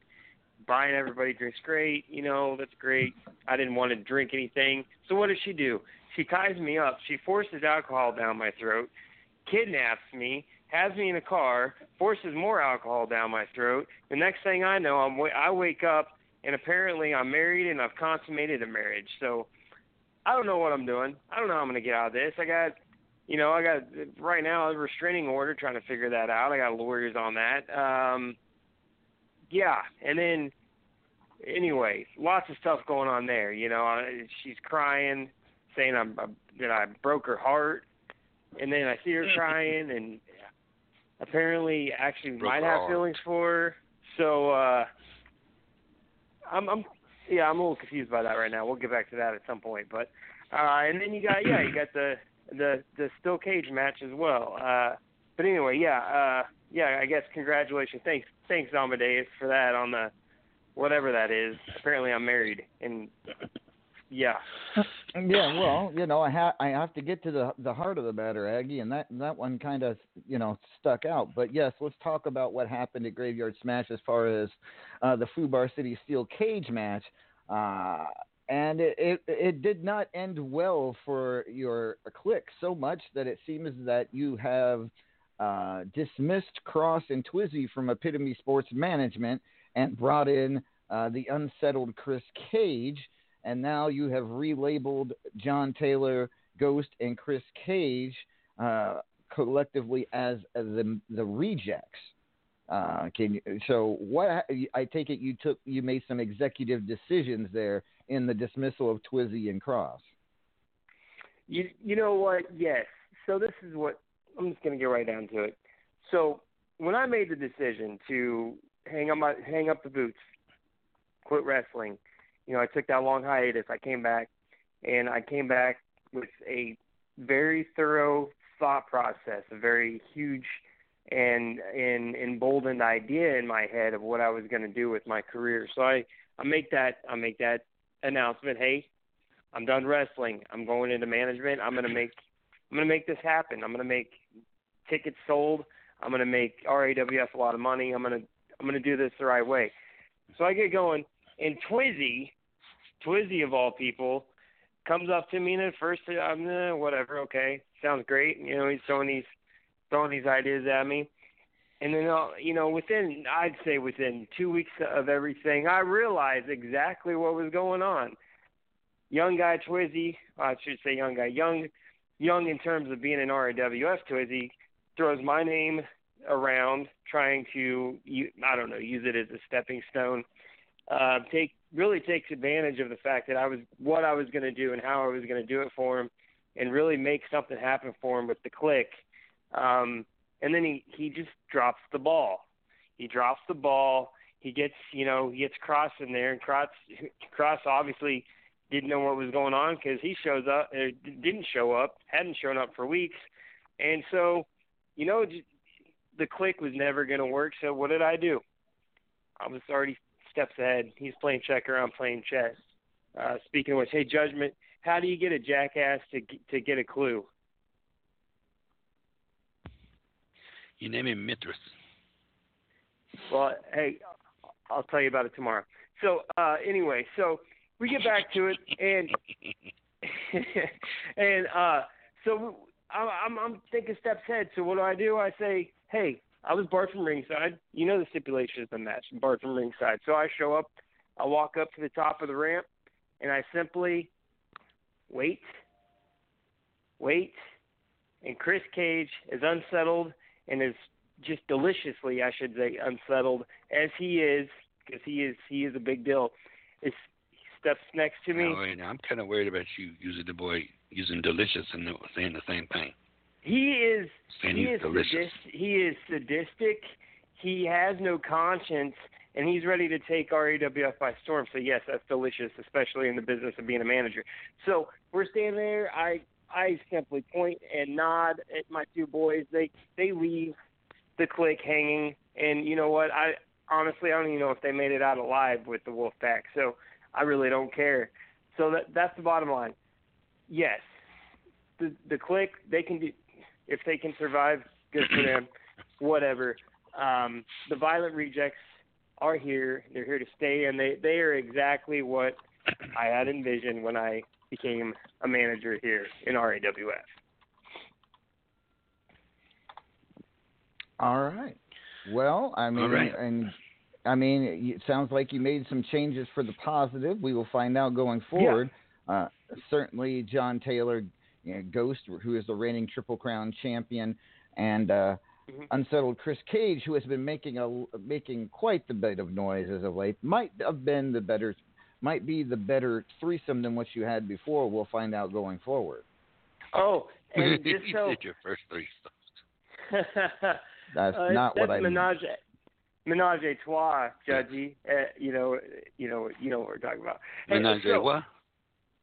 buying everybody drinks. Great, you know, that's great. I didn't want to drink anything. So what does she do? She ties me up. She forces alcohol down my throat, kidnaps me, has me in a car, forces more alcohol down my throat. The next thing I know, I'm I wake up and apparently I'm married and I've consummated a marriage. So I don't know what I'm doing. I don't know how I'm going to get out of this. I got you know, I got right now a restraining order trying to figure that out. I got lawyers on that. Um yeah, and then anyway, lots of stuff going on there, you know. I, she's crying saying I'm, i that I broke her heart and then I see her crying and apparently actually might have feelings for her. So uh I'm I'm yeah, I'm a little confused by that right now. We'll get back to that at some point. But uh and then you got yeah, you got the the the steel cage match as well. Uh but anyway, yeah, uh yeah, I guess congratulations. Thanks thanks Amadeus for that on the whatever that is. Apparently I'm married and yeah. Yeah, well, you know, I have I have to get to the the heart of the matter, Aggie, and that that one kind of you know stuck out. But yes, let's talk about what happened at Graveyard Smash as far as uh, the Fubar City Steel Cage match, uh, and it, it it did not end well for your clique so much that it seems that you have uh, dismissed Cross and Twizzy from Epitome Sports Management and brought in uh, the unsettled Chris Cage and now you have relabeled John Taylor, Ghost, and Chris Cage uh, collectively as the the rejects. Uh, can you, so what? I take it you took you made some executive decisions there in the dismissal of Twizzy and Cross. You you know what? Yes. So this is what I'm just gonna get right down to it. So when I made the decision to hang up my hang up the boots, quit wrestling, you know, I took that long hiatus. I came back, and I came back with a very thorough thought process, a very huge and and emboldened idea in my head of what I was going to do with my career. So I I make that I make that announcement. Hey, I'm done wrestling. I'm going into management. I'm going to make I'm going to make this happen. I'm going to make tickets sold. I'm going to make RAWF a lot of money. I'm going to I'm going to do this the right way. So I get going, and Twizzy, Twizzy of all people, comes up to me and at first I'm eh, whatever, okay, sounds great. You know, he's throwing these throwing these ideas at me. And then, uh, you know, within, I'd say within two weeks of everything, I realized exactly what was going on. Young guy Twizzy, I should say young guy, young, young in terms of being an RAWF Twizzy, throws my name around trying to, I don't know, use it as a stepping stone. Uh, take really takes advantage of the fact that I was what I was going to do and how I was going to do it for him, and really make something happen for him with the click. Um, and then he he just drops the ball. He drops the ball. He gets you know he gets Cross in there, and Cross Cross obviously didn't know what was going on because he shows up or didn't show up, hadn't shown up for weeks, and so you know the click was never going to work. So what did I do? I was already steps ahead. He's playing checker. I'm playing chess. Uh, speaking of which, hey, judgment. How do you get a jackass to to get a clue? You name him Mithras. Well, hey, I'll tell you about it tomorrow. So uh, anyway, so we get back to it, and and uh, so I'm I'm thinking steps ahead. So what do I do? I say, hey, I was barred from ringside. You know the stipulation of the match, barred from ringside. So I show up, I walk up to the top of the ramp, and I simply wait, wait, and Chris Cage is unsettled and is just deliciously, I should say, unsettled as he is, because he is he is a big deal. Is steps next to me. Oh, wait, I'm kind of worried about you using the boy using delicious and saying the same thing. He is Saying he is delicious. he is sadistic. He has no conscience, and he's ready to take RAWF by storm. So yes, that's delicious, especially in the business of being a manager. So we're standing there. I I simply point and nod at my two boys. They they leave the click hanging, and you know what? I honestly I don't even know if they made it out alive with the wolf pack. So I really don't care. So that that's the bottom line. Yes, the the click they can do if they can survive, good for them. Whatever. Um, the violent rejects are here. They're here to stay, and they they are exactly what I had envisioned when I became a manager here in RAWF. All right. Well, I mean, right. and I mean, it sounds like you made some changes for the positive. We will find out going forward. Uh, certainly, John Taylor, you know, Ghost, who is the reigning Triple Crown champion, and uh, Mhm. unsettled Chris Cage, who has been making a making quite the bit of noise as of late, might have been the better, might be the better threesome than what you had before. We'll find out going forward. Oh, and just you did your first three. That's uh, not that's what I meant. menage menage a trois, Judgy. Uh, you know, you know, you know what we're talking about. Hey, Menage so, what?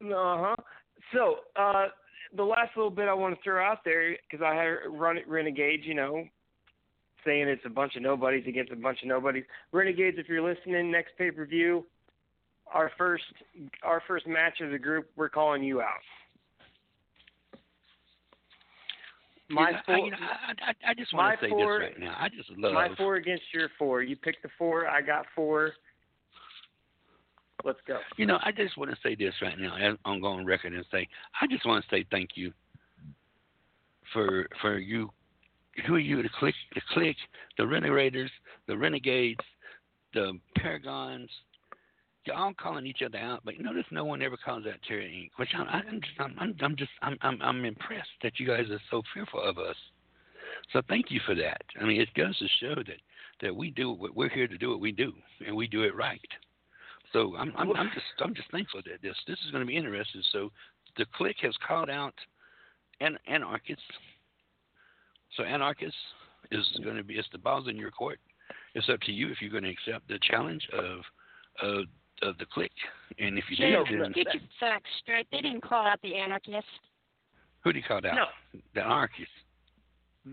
Uh huh. So, uh, the last little bit I want to throw out there because I had run Renegades, you know, saying it's a bunch of nobodies against a bunch of nobodies. Renegades, if you're listening, next pay per view, our first our first match of the group, we're calling you out. My You know, I, four, you know, I, I, I just want to say four- this right now. I just love. my four against your four. You picked the four. I got four. Let's go. You know, I just want to say this right now. I'm going on record and say, I just want to say thank you for for you, who are you, the click, the click, the renegades, the renegades, the paragons. You're all calling each other out, but notice no one ever calls out Terry Inc. Which I'm, I'm just, I'm, I'm, I'm just, I'm, I'm, I'm impressed that you guys are so fearful of us. So thank you for that. I mean, it goes to show that that we do what we're here to do what we do, and we do it right. So I'm I'm, I'm just I'm just thankful that this this is going to be interesting. So the click has called out an anarchists. So anarchists is going to be it's the ball's in your court. It's up to you if you're going to accept the challenge of of of the click, and if you Jay, do, then get your facts straight. They didn't call out the anarchists. who do you call out? No. The anarchists.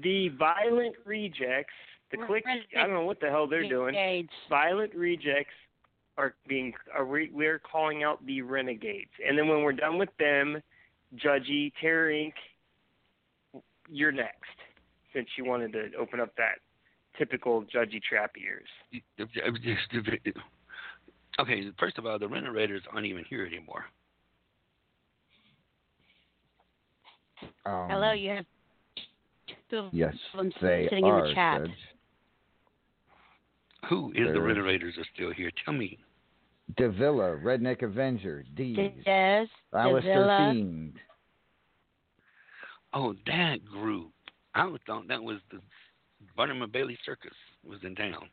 The violent rejects, the click. I don't know what the hell they're doing. Violent rejects are being are we, we're calling out the renegades, and then when we're done with them, Judgy, Terry, Inc. You're next. since you wanted to open up that typical judgy trap ears. Okay, first of all, the Raiders aren't even here anymore. Um, Hello, you have two Yes, them they sitting are. in the chat. Judge. Who is the There- Red Raiders are still here? Tell me. Davila, Redneck Avenger, Deez, Des, Alistair Davila. Fiend. Oh, that group. I thought that was the Barnum Bailey Circus was in town.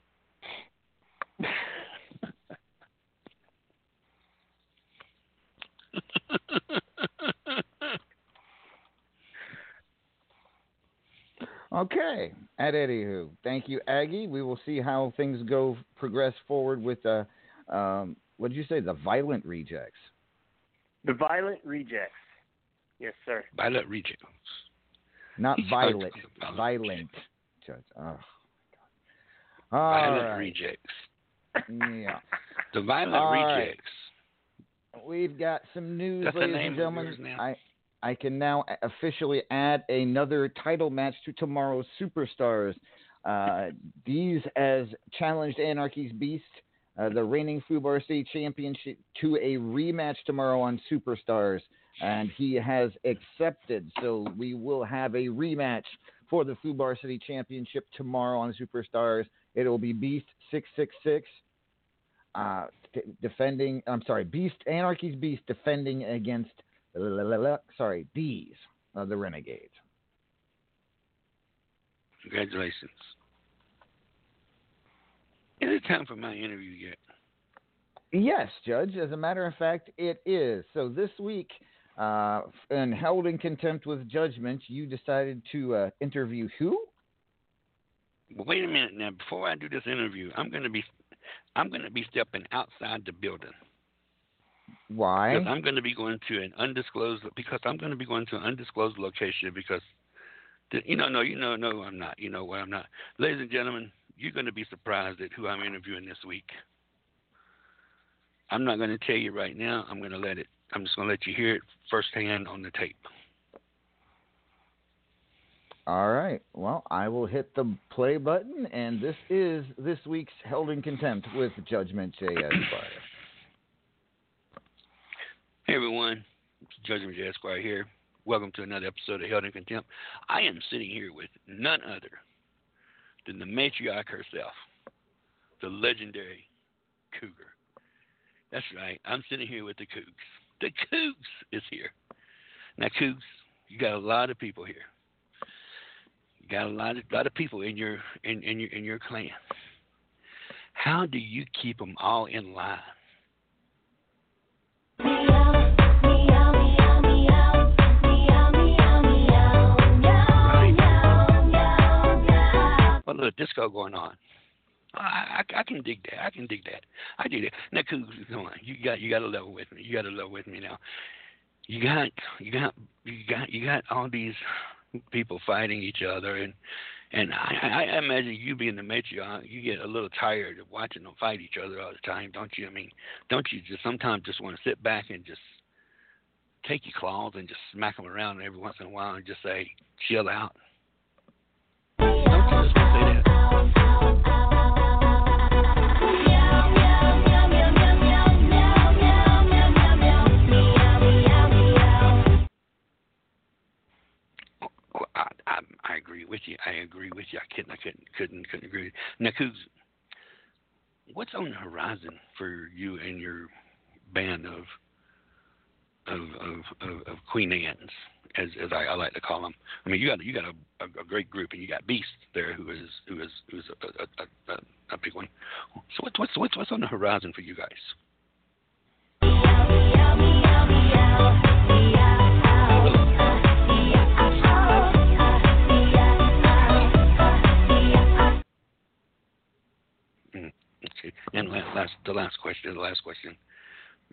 Okay. At anywho, thank you, Aggie. We will see how things go progress forward with uh, um, what did you say? The violent rejects. The Violent Rejects. Yes, sir. Violent Rejects. Not It's violent. Violent. Judge. Oh, my God. Violent All right. Rejects. Yeah. The Violent All right. Rejects. We've got some news, That's the ladies name and gentlemen. yours now. I I can now officially add another title match to tomorrow's Superstars. Uh, these as challenged Anarchy's Beast, uh, the reigning Fubar City Championship, to a rematch tomorrow on Superstars, and he has accepted. So we will have a rematch for the Fubar City Championship tomorrow on Superstars. It will be Beast six six six uh, defending. I'm sorry, Beast Anarchy's Beast defending against sorry Deez uh, the Renegades. Congratulations. Is it time for my interview yet? Yes, Judge. As a matter of fact, it is. So this week, uh, and held in contempt with judgment, you decided to uh, interview who? Well, wait a minute now. Before I do this interview, I'm going to be, I'm going to be stepping outside the building. Why? Because I'm going to be going to an undisclosed because I'm going to be going to an undisclosed location because, the, you know, no, you know, no, I'm not. You know what? I'm not. Ladies and gentlemen, you're going to be surprised at who I'm interviewing this week. I'm not going to tell you right now. I'm going to let it. I'm just going to let you hear it firsthand on the tape. All right. Well, I will hit the play button, and this is this week's held in contempt with Judgment J. Esquire. Hey everyone, it's Judgment J. Esquire here. Welcome to another episode of Held in Contempt. I am sitting here with none other than the matriarch herself, the legendary Cougar. That's right, I'm sitting here with the Cougs. The Cougs is here. Now, Cougs, you got a lot of people here. You got a lot of lot of people in your in, in your in your clan. How do you keep them all in line? Little disco going on. I, I, I can dig that. I can dig that. I dig that. Now, come on. You got you got to level with me. You got to level with me now. You got you got you got you got all these people fighting each other, and and I, I imagine you being the matriarch, you get a little tired of watching them fight each other all the time, don't you? I mean, don't you just sometimes just want to sit back and just take your claws and just smack them around every once in a while and just say, chill out. Don't you just want to say that? I, agree with you. I agree with you. I couldn't I couldn't couldn't couldn't agree. Now, Cougs, what's on the horizon for you and your band of of of, of, of Queen Anne's, as as I, I like to call them? I mean, you got you got a, a, a great group, and you got Beast there, who is who is who's a a, a, a, big one. So what's what's what's what's on the horizon for you guys? Mm, Okay. And last, the last question, the last question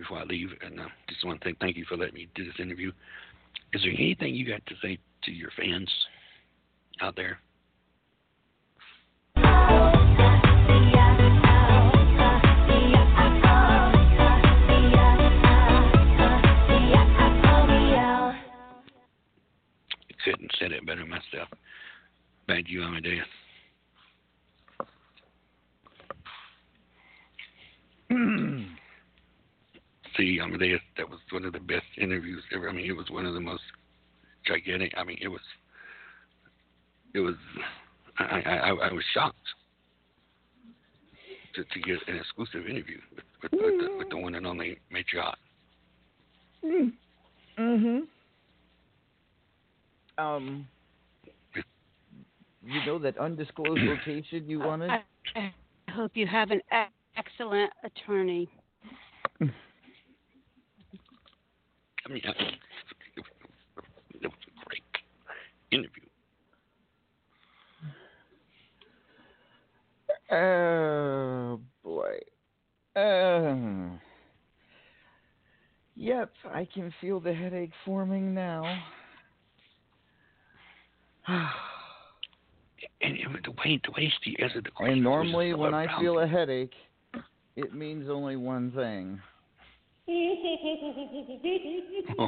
before I leave, and I just want to say thank you for letting me do this interview. Is there anything you got to say to your fans out there? couldn't said it better myself. Thank you, Amadeus. Hmm mean, they, that was one of the best interviews ever. I mean, it was one of the most gigantic. I mean, it was, it was, I, I, I, I was shocked to, to get an exclusive interview with, with, with, the, with the one and only matriarch. Mm-hmm. Um, you know that undisclosed location you wanted? I, I hope you have an excellent attorney. Mean, I, it was a great interview. Oh boy. Uh, yep, I can feel the headache forming now. And it, the way, the way she answered the question. and normally when I feel a headache, it means only one thing.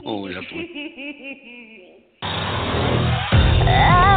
Oh, that's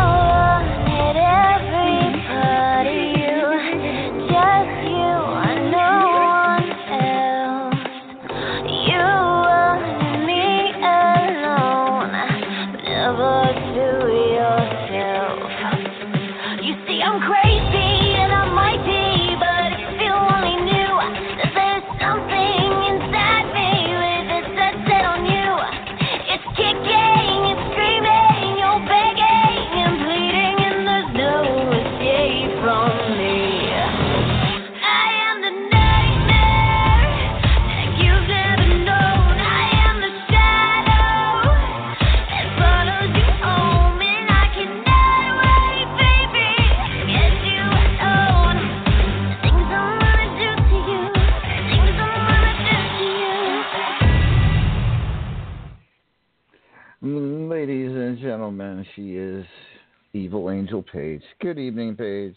Angel Paige. Good evening, Paige.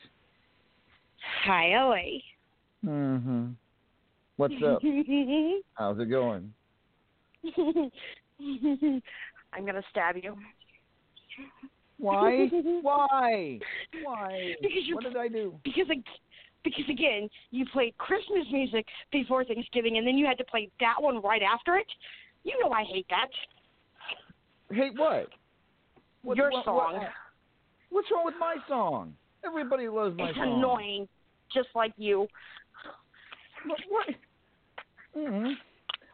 Hi, Ellie. Mm-hmm. What's up? How's it going? I'm gonna stab you. Why? Why? Why? Because you, What did I do? Because I, because again, you played Christmas music before Thanksgiving, and then you had to play that one right after it. You know I hate that. Hate what? What- Your what- song. what- what's wrong with my song? Everybody loves my it's song. It's annoying, just like you. What? what? hmm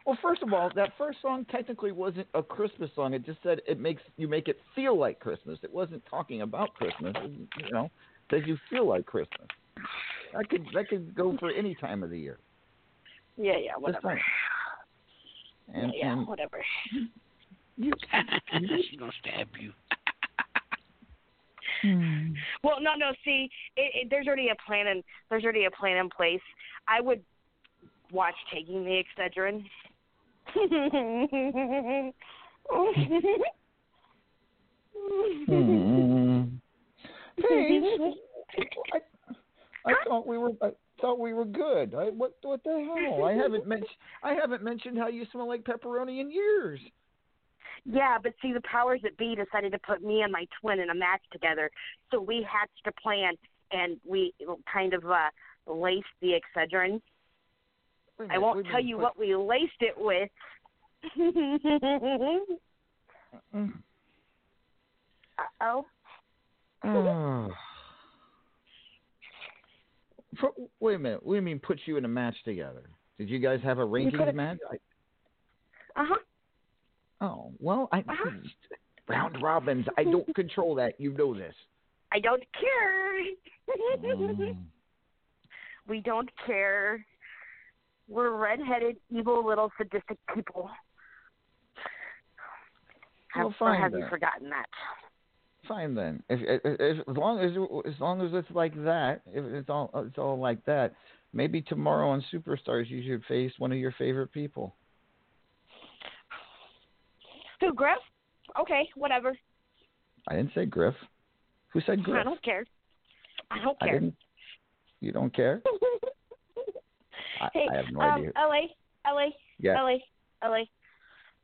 Well, first of all, that first song technically wasn't a Christmas song. It just said it makes you make it feel like Christmas. It wasn't talking about Christmas. It, you know, says you feel like Christmas. That could that could go for any time of the year. Yeah, yeah, whatever. And, yeah, yeah, and whatever. She's gonna stab you. Well, no, no. See, it, it, there's already a plan and there's already a plan in place. I would watch taking the Excedrin. Hmm. Paige, I, I thought we were I thought we were good. I what what the hell? I haven't mentioned I haven't mentioned how you smell like pepperoni in years. Yeah, but see, the powers that be decided to put me and my twin in a match together, so we hatched a plan, and we kind of uh laced the Excedrin. I won't tell you put- what we laced it with. Mm. oh. Oh. For, wait a minute. What do you mean put you in a match together? Did you guys have a rankings could've- match? Uh huh. Oh, well, I Uh-huh. round robins. I don't control that. You know this. I don't care. Mm. we don't care. We're redheaded, evil, little sadistic people. Well, or fine have you then. forgotten that? Fine then. If, if, if as long as as long as it's like that, if it's all it's all like that, maybe tomorrow on Superstars you should face one of your favorite people. Who, Griff? Okay, whatever. I didn't say Griff. Who said Griff? I don't care. I don't I care. didn't. You don't care? I, hey, I have no um, idea. LA, LA, Yeah. LA, LA.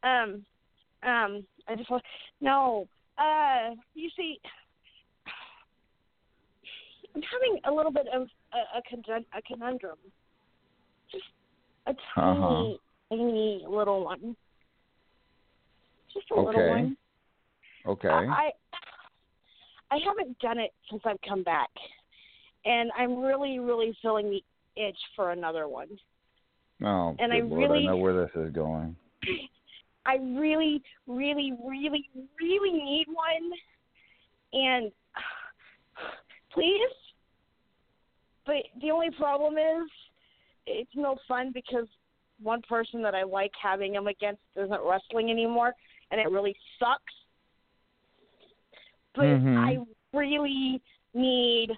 Um, um, I just want no. Uh, you see, I'm having a little bit of a, a, conun- a conundrum. Just a tiny, Uh-huh. tiny little one. Just a little one. Okay. I I haven't done it since I've come back, and I'm really, really feeling the itch for another one. oh, and I Lord, really- I know where this is going. I really, really, really, really need one, and please. But the only problem is, it's no fun because one person that I like having him against isn't wrestling anymore, and it really sucks. But Mhm. I really need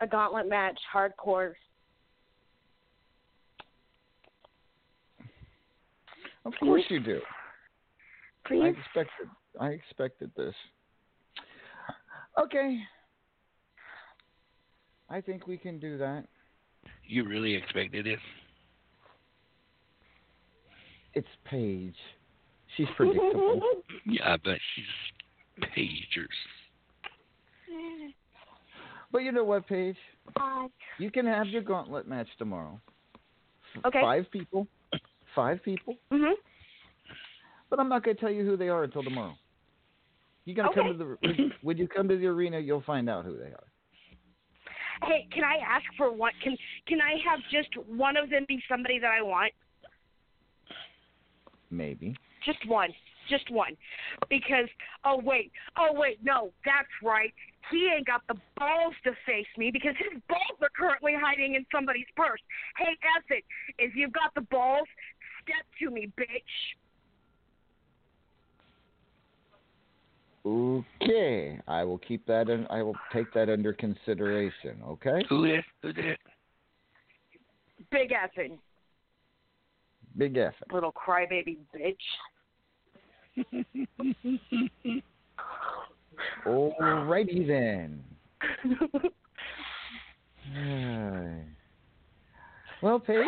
a gauntlet match, hardcore. Of course you do. I Please. expected. I expected this. Okay. I think we can do that. You really expected it? It's Paige. She's predictable. Yeah, but she's pagers. but you know what, Paige? You can have your gauntlet match tomorrow. Okay. Five people. Five people. Mhm. But I'm not going to tell you who they are until tomorrow. You gonna come to the when- when you come to the arena, you'll find out who they are. Hey, can I ask for one? Can can I have just one of them be somebody that I want? Maybe. Just one. Just one. Because oh wait, oh wait, no, that's right. He ain't got the balls to face me because his balls are currently hiding in somebody's purse. Hey, Effet, if you've got the balls, step to me, bitch. Okay, I will keep that in. I will take that under consideration. Okay. Who is? Who did? Big effing, Big F. little crybaby bitch. Alrighty then. Well, Paige,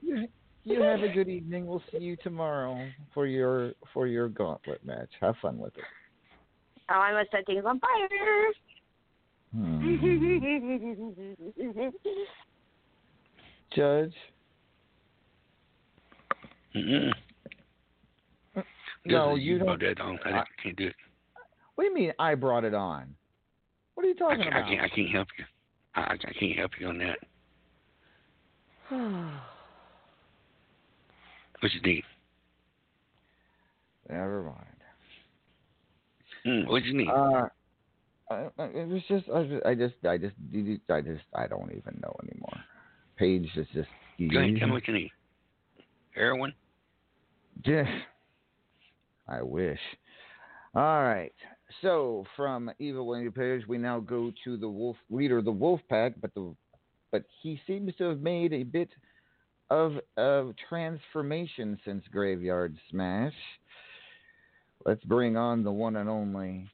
you, you have a good evening. We'll see you tomorrow for your for your gauntlet match. Have fun with it. Oh, I must set things on fire. Hmm. Judge. Mm-mm. No, is you don't. that on. I I- can't do it. What do you mean? I brought it on. What are you talking can't, about? I can't. I can't help you. I, I I can't help you on that. What you need? Never mind. Mm, what you need? Uh, I, I- it was just I, just- I just I just I just I don't even know anymore. Paige is just Go ahead. Tell me what you need. Heroin. Yeah. I wish. All right. So from Evil Winnie Paige, we now go to the wolf leader of the Wolf Pack, but the but he seems to have made a bit of of transformation since Graveyard Smash. Let's bring on the one and only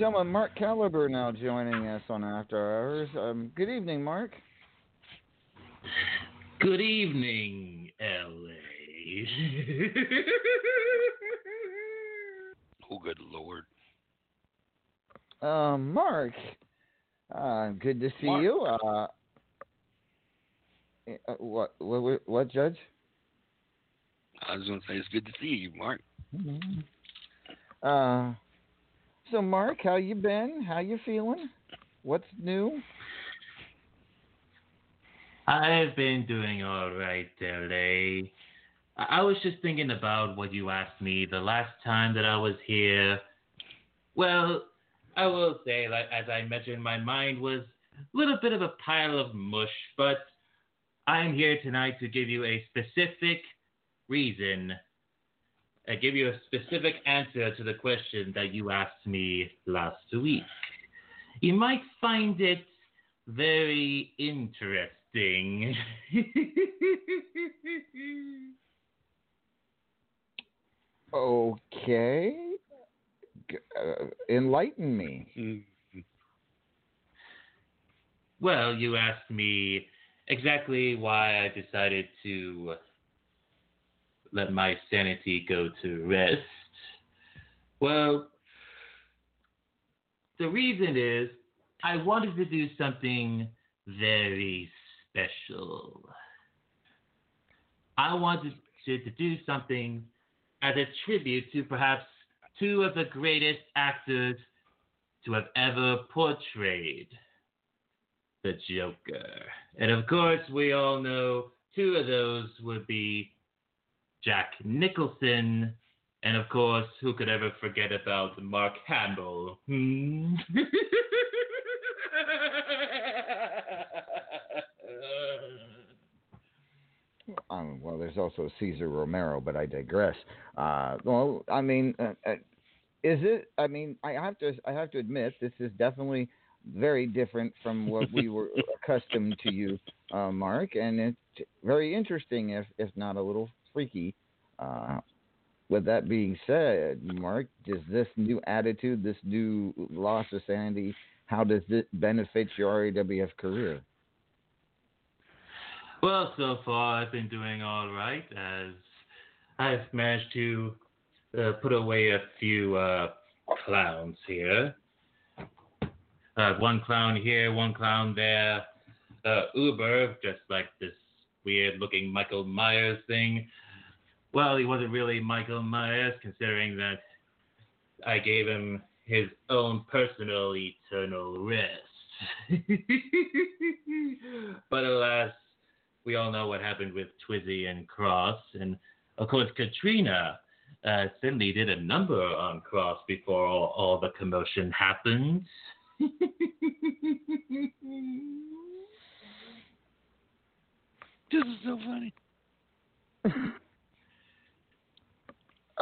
gentlemen, Mark Caliber now joining us on After Hours. Um, good evening, Mark. Good evening, LA. Oh, good lord. Um, Mark, uh, good to see you. Uh, uh, what, what, what, Judge? I was going to say it's good to see you, Mark. Uh, so Mark, how you been? How you feeling? What's new? I've been doing all right, LA. I was just thinking about what you asked me the last time that I was here. Well, I will say, like as I mentioned, my mind was a little bit of a pile of mush, but I'm here tonight to give you a specific reason. I give you a specific answer to the question that you asked me last week. You might find it very interesting. Okay. Uh, enlighten me. Well, you asked me exactly why I decided to let my sanity go to rest. Well, the reason is I wanted to do something very special. I wanted to, to do something as a tribute to perhaps two of the greatest actors to have ever portrayed the Joker. And of course, we all know two of those would be Jack Nicholson, and of course, who could ever forget about Mark Hamill? Hmm? Um, well, there's also Cesar Romero, but I digress. Uh, well, I mean, uh, uh, is it? I mean, I have to. I have to admit, this is definitely very different from what we were accustomed to you, uh, Mark, and it's very interesting, if if not a little freaky. Uh, with that being said, Mark, does this new attitude, this new loss of sanity, how does it benefit your RAWF career? Well, so far I've been doing all right as I've managed to uh, put away a few uh, clowns here. Uh, one clown here, one clown there. Uh, Uber, just like this weird looking Michael Myers thing. Well, he wasn't really Michael Myers, considering that I gave him his own personal eternal rest. but alas, we all know what happened with Twizzy and Cross, and of course Katrina uh, certainly did a number on Cross before all, all the commotion happened. This is so funny.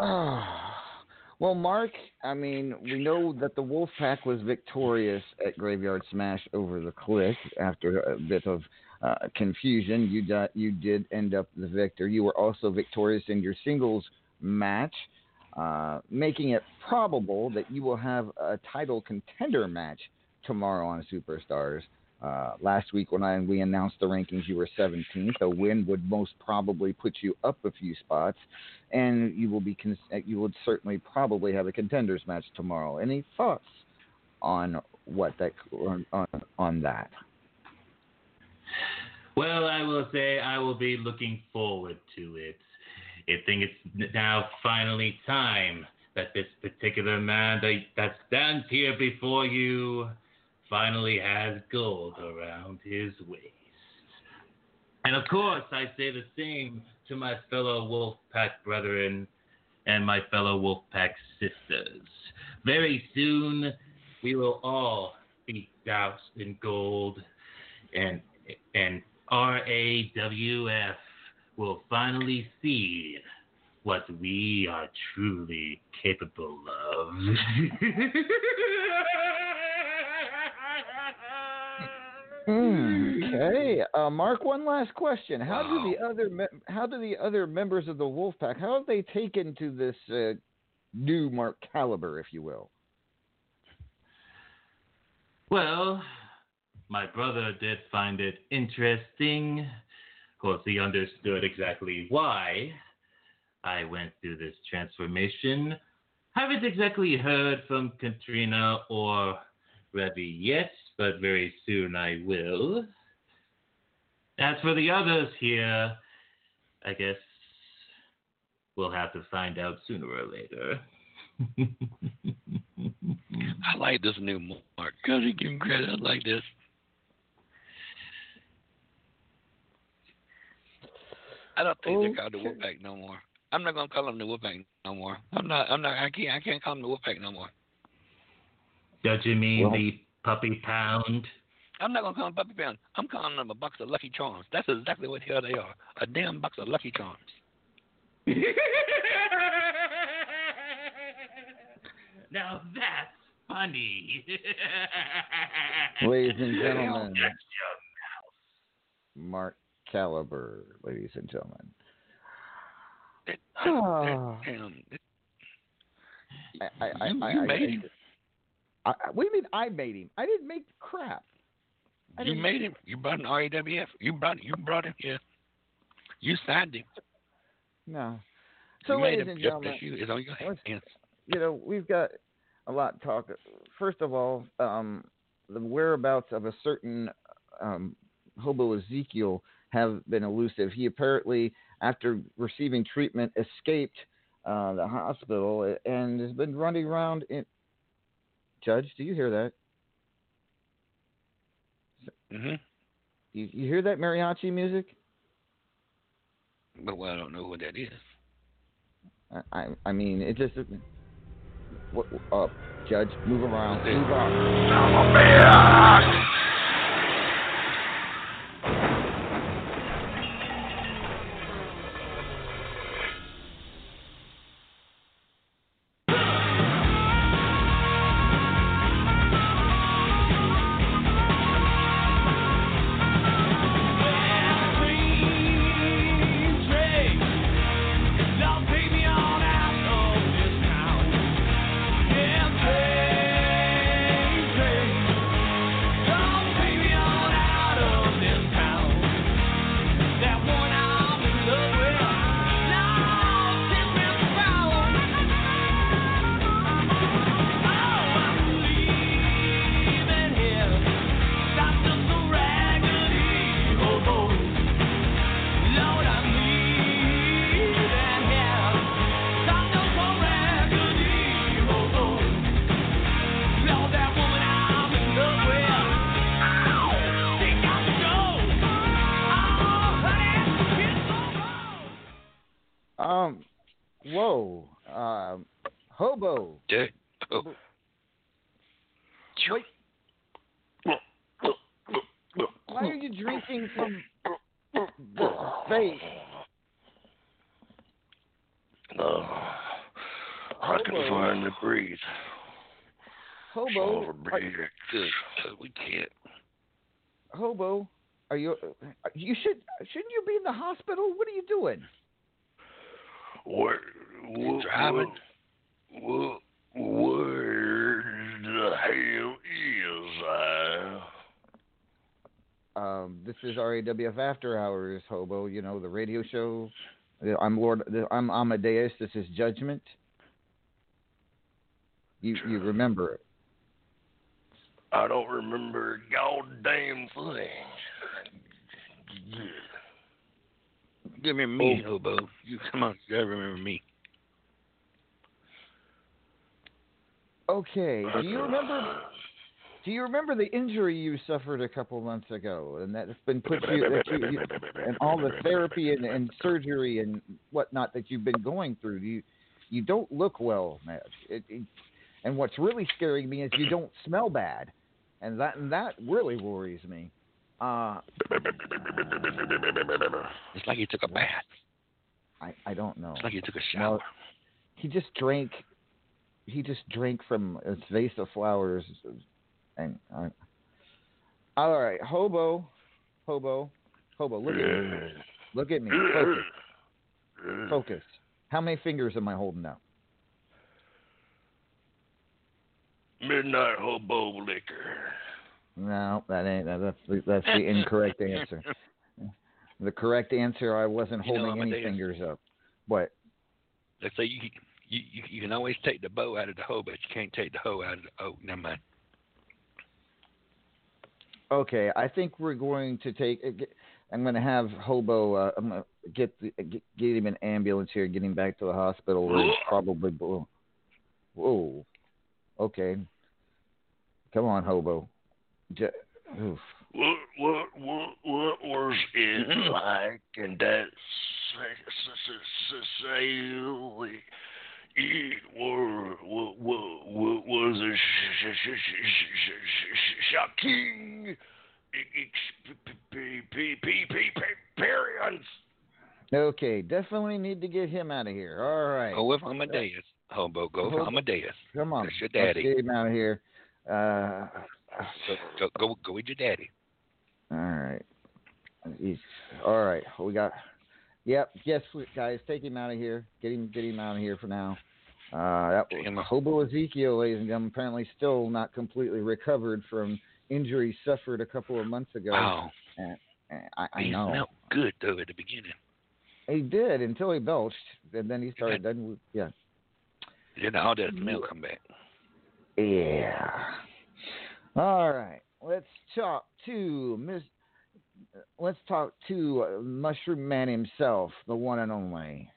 Ah, well, Mark, I mean, we know that the Wolfpack was victorious at Graveyard Smash over the Click after a bit of uh, confusion. You you did end up the victor. You were also victorious in your singles match, uh, making it probable that you will have a title contender match tomorrow on Superstars. Uh, last week when I, we announced the rankings, you were 17th. A win would most probably put you up a few spots, and you will be con- you would certainly probably have a contenders match tomorrow. Any thoughts on what that on, on that? Well, I will say I will be looking forward to it. I think it's now finally time that this particular man that, that stands here before you finally has gold around his waist. And of course, I say the same to my fellow Wolfpack brethren and my fellow Wolfpack sisters. Very soon, we will all be doused in gold, and and RAWF will finally see what we are truly capable of. Hmm, Okay, uh, Mark. One last question: How do the other me- how do the other members of the Wolfpack how have they taken to this uh, new Mark Caliber, if you will? Well, my brother did find it interesting. Of course, he understood exactly why I went through this transformation. Haven't exactly heard from Katrina or Revy yet, but very soon I will. As for the others here, I guess we'll have to find out sooner or later. I like this new Mark. Cause he give him credit. I like this. I don't think they call the Wolfpack no more. I'm not gonna call them the Wolfpack no more. I'm not. I'm not. I can't. I can't call them the Wolfpack no more. Don't you mean Well- the puppy pound? I'm not gonna call them Puppy Pound. I'm calling them a box of Lucky Charms. That's exactly what the hell they are. A damn box of Lucky Charms. now that's funny. Ladies and gentlemen, Mark Caliber, ladies and gentlemen. Damn. Um, I, I, I, You- I, you I- made I- him. I, what do you mean I made him? I didn't make crap. I You made him. You brought an RAWF. You brought. You brought him here. You signed him. No. So, you ladies and gentlemen, you. It's on your hands. you know, we've got a lot to talk. First of all, um, the whereabouts of a certain um, hobo Ezekiel have been elusive. He apparently, after receiving treatment, escaped uh, the hospital and has been running around. In... Judge, do you hear that? Mm-hmm. You, you hear that mariachi music? But well, I don't know what that is. I, I, I mean, it just. What, uh, Judge, move around. Move on. RAWF After Hours, hobo. You know the radio show. Uh, I'm Lord. Uh, I'm Amadeus. This is Judgment. You you remember it? I don't remember a goddamn thing. Give me me, oh. hobo. You come on. You gotta remember me. Okay. Do you remember? Uh, Do you remember the injury you suffered a couple months ago, and that's been put you, that you, you and all the therapy and, and surgery and whatnot that you've been going through? You you don't look well, man. It, it, and what's really scaring me is you don't smell bad, and that and that really worries me. Uh, It's like you took a bath. I I don't know. It's like you took a shower. Well, he just drank. He just drank from a vase of flowers, and uh, all right, hobo, hobo, hobo. Look at me. Look at me. Focus. Focus. How many fingers am I holding out? Midnight hobo liquor. No, that ain't. that- That's the, that's the incorrect answer. The correct answer. I wasn't You know, holding any Amadeus. fingers up. What? Let's say you, you you can always take the bow out of the hoe, but you can't take the hoe out of the oh. Never mind. Okay, I think we're going to take. uh, I'm going to have Hobo. Uh, I'm going to get, the, get get him an ambulance here, get him back to the hospital. Where he's probably. Whoa. Okay. Come on, Hobo. J- oof. What what what what was it like in that necessarily it were wa- wa- wa- was a sh- sh- sh- sh- sh- sh- shocking experience. Okay, definitely need to get him out of here. All right. Go with Amadeus, hobo. Go with Hobo. Amadeus. Come on. That's your Let's daddy. get him out of here. Uh, Go, go, go, go with your daddy. all right. He's, all right. We got. Yep. Yes, guys, take him out of here. Get him. Get him out of here for now. Uh, that was Hobo Ezekiel, ladies and gentlemen, apparently still not completely recovered from injuries suffered a couple of months ago. Wow. And, and I, I he know. smelled good though at the beginning. He did until he belched, and then he started. Then yeah. Then all that smell come back. Yeah. All right. Let's talk to Miss. Let's talk to uh, Mushroom Man himself, the one and only.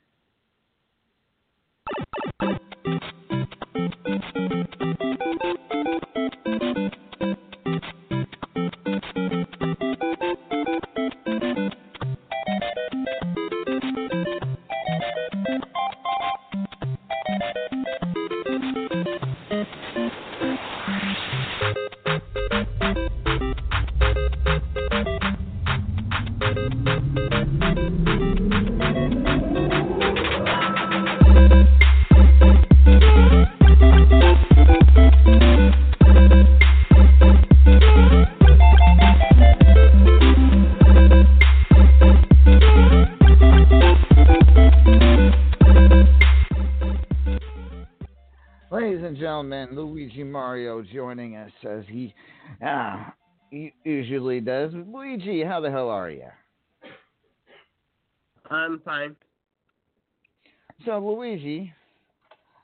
As he ah, he usually does. Luigi, how the hell are you? I'm fine. So, Luigi,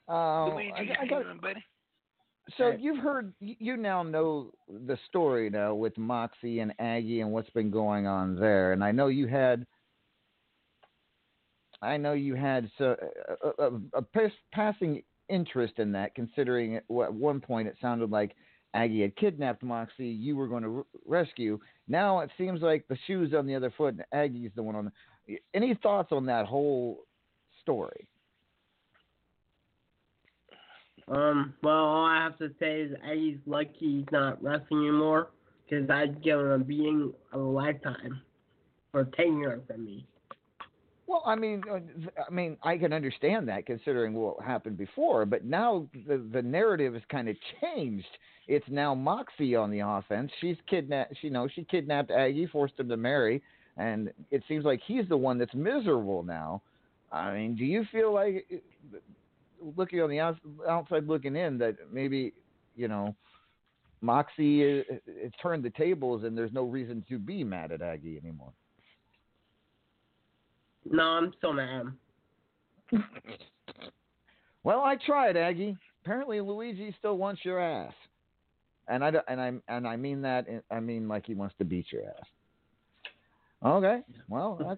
uh, Luigi, I, how I you got, doing, buddy? so you've heard, you now know the story now with Moxie and Aggie and what's been going on there, and I know you had. I know you had so, a, a, a pas- passing interest in that, considering at one point it sounded like Aggie had kidnapped Moxie, you were going to r- rescue. Now it seems like the shoe's on the other foot, and Aggie's the one on. The, any thoughts on that whole story? Um, well, all I have to say is Aggie's lucky he's not wrestling anymore because I'd give him a beating of a lifetime for taking her from me. Well, I mean, uh, I mean, I can understand that considering what happened before, but now the the narrative has kind of changed. It's now Moxie on the offense. She's kidnapped. You know, she kidnapped Aggie, forced him to marry, and it seems like he's the one that's miserable now. I mean, do you feel like, uh, looking on the outside looking in, that maybe, you know, Moxie uh, has turned the tables and there's no reason to be mad at Aggie anymore? No, I'm still mad. Well, I tried, Aggie. Apparently, Luigi still wants your ass, and I and I and I mean that. in- I mean like he wants to beat your ass. Okay, well, that,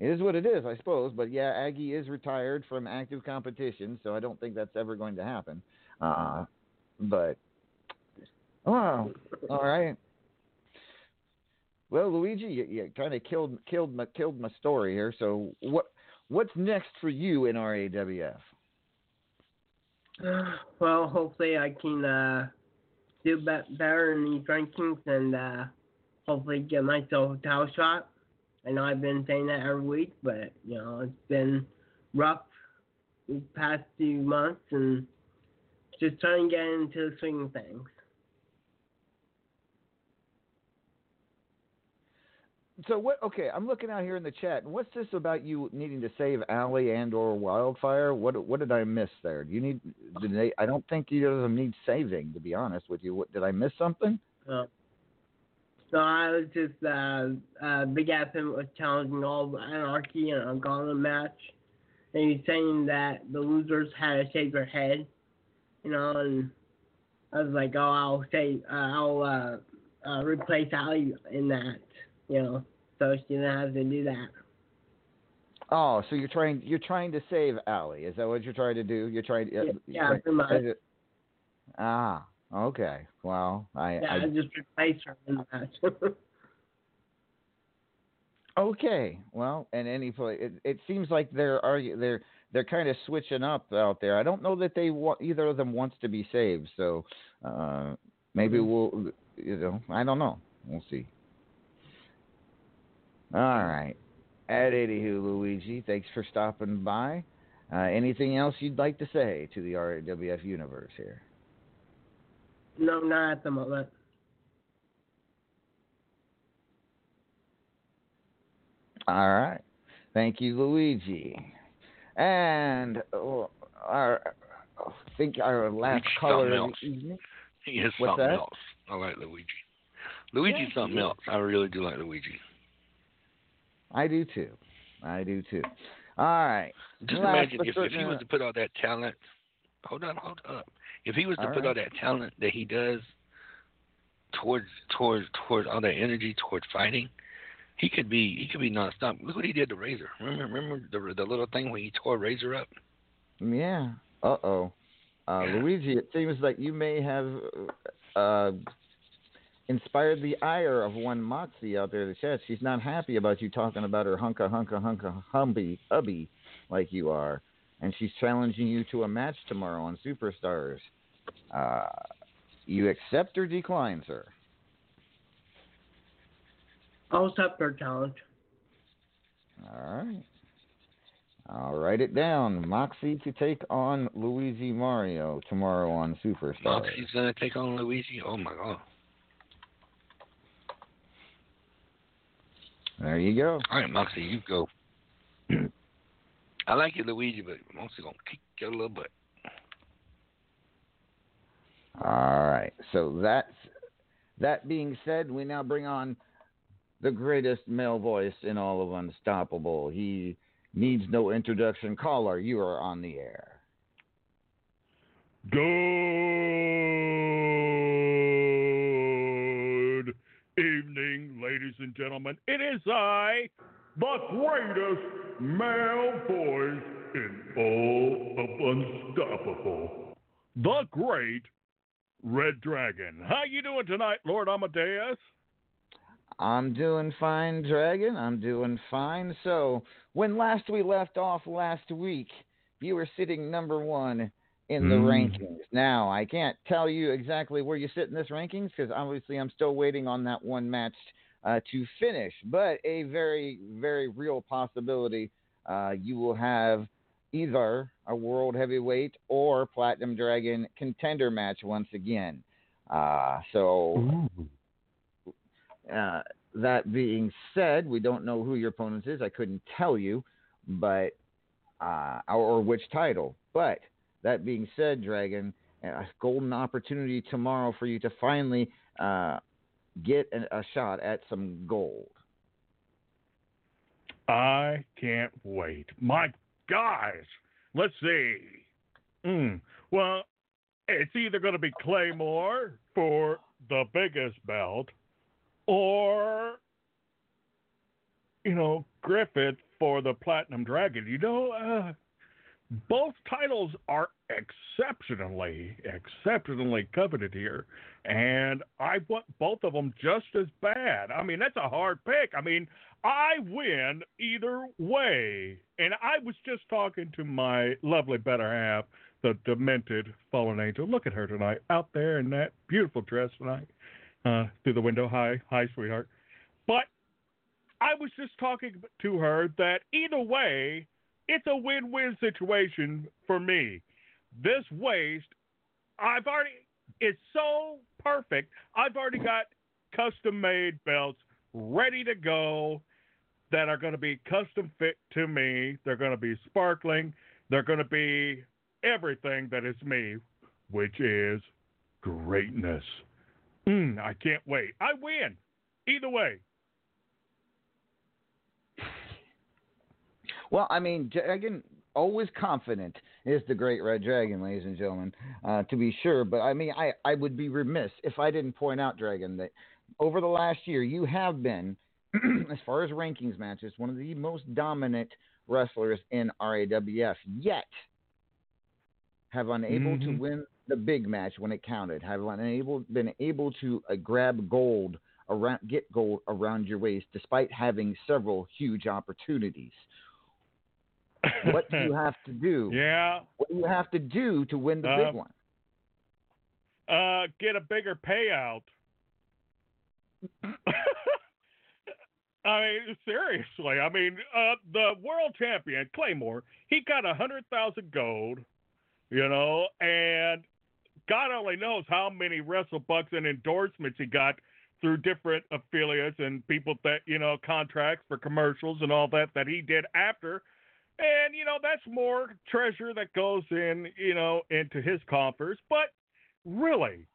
it is what it is, I suppose. But yeah, Aggie is retired from active competition, so I don't think that's ever going to happen. Uh, but oh, all right. Well, Luigi, you, you kind of killed killed my killed my story here. So what what's next for you in RAWF? Well, hopefully I can uh, do better in these rankings and uh, hopefully get myself a title shot. I know I've been saying that every week, but you know it's been rough these past few months and just trying to get into the swing of things. So what? Okay, I'm looking out here in the chat. and What's this about you needing to save Alley and or Wildfire? What what did I miss there? Do you need? Did they? I don't think either of them need saving. To be honest with you, what, did I miss something? No. so I was just uh, uh, Big Adam was challenging all the Anarchy in a gauntlet match, and he's saying that the losers had to shave their head, you know, and I was like, oh, I'll say uh, I'll uh, uh, replace Ali in that, you know, so she didn't have to do that. Oh, so you're trying you're trying to save Alley. Is that what you're trying to do? You're trying to. yeah, pretty much. it- Ah, okay. Well, I. Yeah, I I just replaced her in the match. Okay, well, and any play, it, it seems like they're argu- they're they're kind of switching up out there. I don't know that they want either of them wants to be saved, so uh, maybe we'll you know I don't know. We'll see. All right, at anywho, Luigi, thanks for stopping by. Uh, anything else you'd like to say to the RAWF universe here? No, not at the moment. All right. Thank you, Luigi. And uh, our, I think our last Luigi's caller something of else. the evening. He is What's something that? else. I like Luigi. Luigi's Yeah, something else. I really do like Luigi. I do too. I do too. All right. Just Last imagine if, if he was to put all that talent. Hold on, hold up. If he was to All put all that talent that he does towards towards towards all that energy towards fighting, he could be he could be nonstop. Look what he did to Razor. Remember remember the the little thing when he tore Razor up. Yeah. Uh oh. Uh, Luigi, it seems like you may have uh, inspired the ire of one Moxie out there in the chat. She's not happy about you talking about her hunka hunka hunka humby hubby like you are, and she's challenging you to a match tomorrow on Superstars. Uh, you accept or decline, sir? I'll accept her challenge. All right. I'll write it down. Moxie to take on Luigi Mario tomorrow on Superstars. Moxie's gonna take on Luigi. Oh my god. There you go. All right, Moxie, you go. I like you, Luigi, but Moxie gonna kick your little butt. All right. So that's that being said, we now bring on the greatest male voice in all of Unstoppable. He needs no introduction. Caller, you are on the air. Good and gentlemen. It is I, the greatest male voice in all of Unstoppable, the great Red Dragon. How you doing tonight, Lord Amadeus? I'm doing fine, Dragon. I'm doing fine. So, when last we left off last week, you were sitting number one in the Mm. rankings. Now, I can't tell you exactly where you sit in this rankings because obviously I'm still waiting on that one match uh, to finish. But a very, very real possibility uh, you will have either a world heavyweight or platinum dragon contender match once again. Uh, so. Uh, that being said, we don't know who your opponent is. I couldn't tell you, but uh, or, or which title. But that being said, Dragon, a golden opportunity tomorrow for you to finally uh, get an, a shot at some gold. I can't wait. My guys, let's see. Mm. Well, it's either going to be Claymore for the biggest belt or, you know, Griffith for the Platinum Dragon. You know, uh, both titles are exceptionally, exceptionally coveted here. And I want both of them just as bad. I mean, that's a hard pick. I mean, I win either way. And I was just talking to my lovely better half, the demented fallen angel. Look at her tonight, out there in that beautiful dress tonight, uh, through the window. Hi, hi, sweetheart. But I was just talking to her that either way, it's a win-win situation for me. This waste, I've already, it's so perfect. I've already got custom-made belts ready to go that are going to be custom fit to me. They're going to be sparkling. They're going to be everything that is me, which is greatness. Mm, I can't wait. I win either way. Well, I mean, Dragon always confident is the great red dragon, ladies and gentlemen, uh, to be sure. But I mean, I, I would be remiss if I didn't point out, Dragon, that over the last year you have been, as far as rankings matches, one of the most dominant wrestlers in RAWF. Yet, have unable to Mhm. win the big match when it counted. Have unable been able to uh, grab gold around get gold around your waist despite having several huge opportunities. What do you have to do? Yeah. What do you have to do to win the Uh, big one? Uh, get a bigger payout. I mean, seriously. I mean, uh, the world champion Claymore, he got a hundred thousand gold, you know, and God only knows how many wrestle bucks and endorsements he got through different affiliates and people that you know contracts for commercials and all that that he did after. And you know that's more treasure that goes in, you know, into his coffers. But really,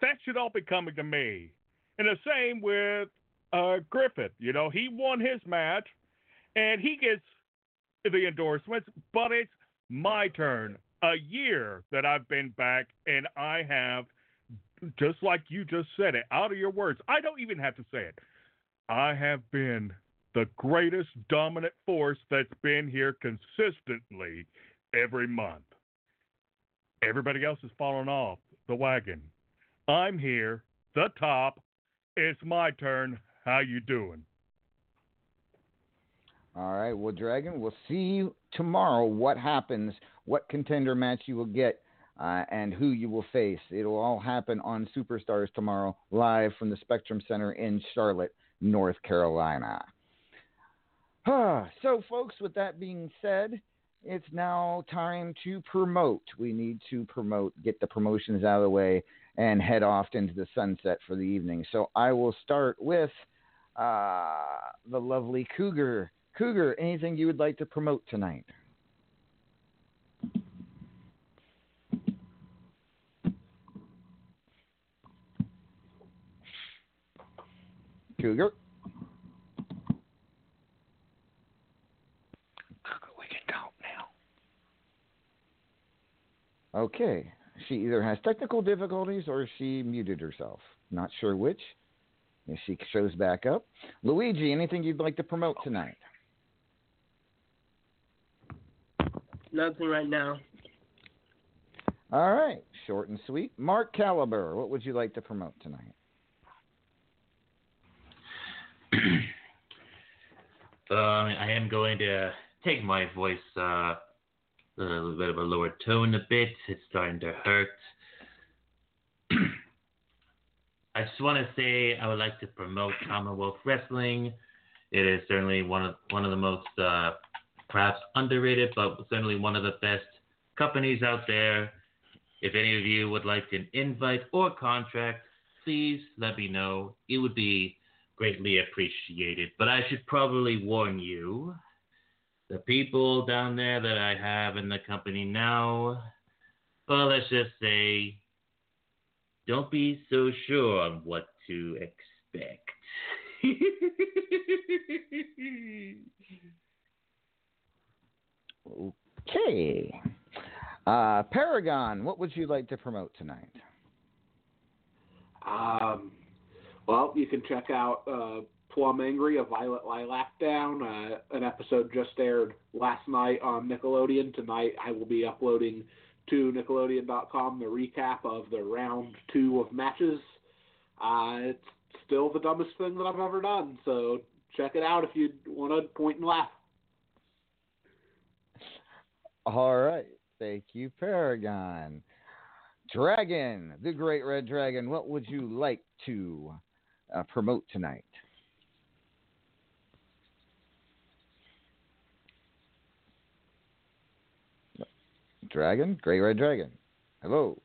that should all be coming to me. And the same with uh, Griffith. You know, he won his match, and he gets the endorsements, but it's my turn. A year that I've been back, and I have, just like you just said it, out of your words. I don't even have to say it. I have been the greatest dominant force that's been here consistently every month. Everybody else has fallen off the wagon. I'm here, the top. It's my turn. How you doing? All right, well, Dragon, we'll see you tomorrow. What happens? What contender match you will get, uh, and who you will face. It'll all happen on Superstars tomorrow, live from the Spectrum Center in Charlotte, North Carolina. So, folks, with that being said, it's now time to promote. We need to promote, get the promotions out of the way, and head off into the sunset for the evening. So I will start with uh, the lovely Cougar. Cougar, anything you would like to promote tonight? Cougar? We can talk now. Okay. She either has technical difficulties or she muted herself. Not sure which. If she shows back up. Luigi, anything you'd like to promote tonight? Nothing right now. All right. Short and sweet. Mark Caliber, what would you like to promote tonight? Um, I am going to take my voice uh, a little bit of a lower tone a bit. It's starting to hurt. I just want to say I would like to promote Commonwealth Wrestling. It is certainly one of one of the most uh, perhaps underrated, but certainly one of the best companies out there. If any of you would like an invite or contract, please let me know. It would be greatly appreciated. But I should probably warn you the people down there that I have in the company now, well, let's just say, don't be so sure on what to expect. Okay. Uh, Paragon, what would you like to promote tonight? Um, well, you can check out uh, Plum Angry, a Violet Lilac Down. Uh, an episode just aired last night on Nickelodeon. Tonight I will be uploading to Nickelodeon.com the recap of the round two of matches. Uh, it's still the dumbest thing that I've ever done, so check it out if you want to point and laugh. All right. Thank you, Paragon. Dragon, the Great Red Dragon, what would you like to uh, promote tonight? Dragon, Great Red Dragon. Hello.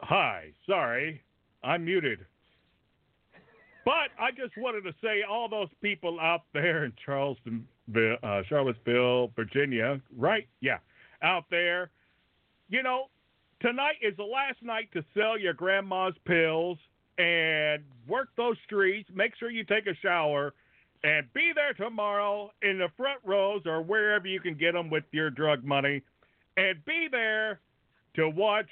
Hi, sorry, I'm muted. But I just wanted to say, all those people out there in Charleston, uh, Charlottesville, Virginia, right? Yeah, out there. You know, tonight is the last night to sell your grandma's pills and work those streets. Make sure you take a shower and be there tomorrow in the front rows or wherever you can get them with your drug money. And be there to watch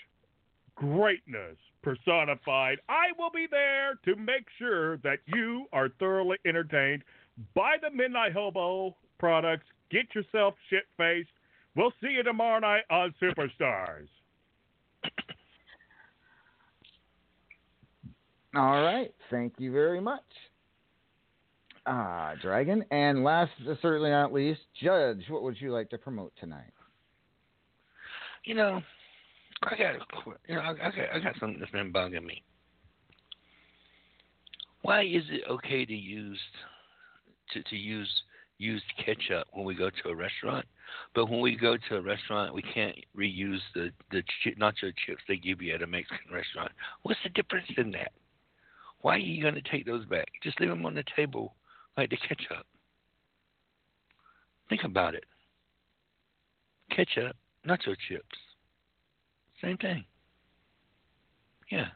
greatness personified. I will be there to make sure that you are thoroughly entertained by the Midnight Hobo products. Get yourself shit faced. We'll see you tomorrow night on Superstars. All right. Thank you very much. Ah, Dragon. And last, certainly not least, Judge, what would you like to promote tonight? You know, I got you know I, I got I got something that's been bugging me. Why is it okay to use to to use used ketchup when we go to a restaurant, but when we go to a restaurant we can't reuse the the chi- nacho chips they give you at a Mexican restaurant? What's the difference in that? Why are you going to take those back? Just leave them on the table like the ketchup. Think about it. Ketchup, nacho chips, same thing. Yeah.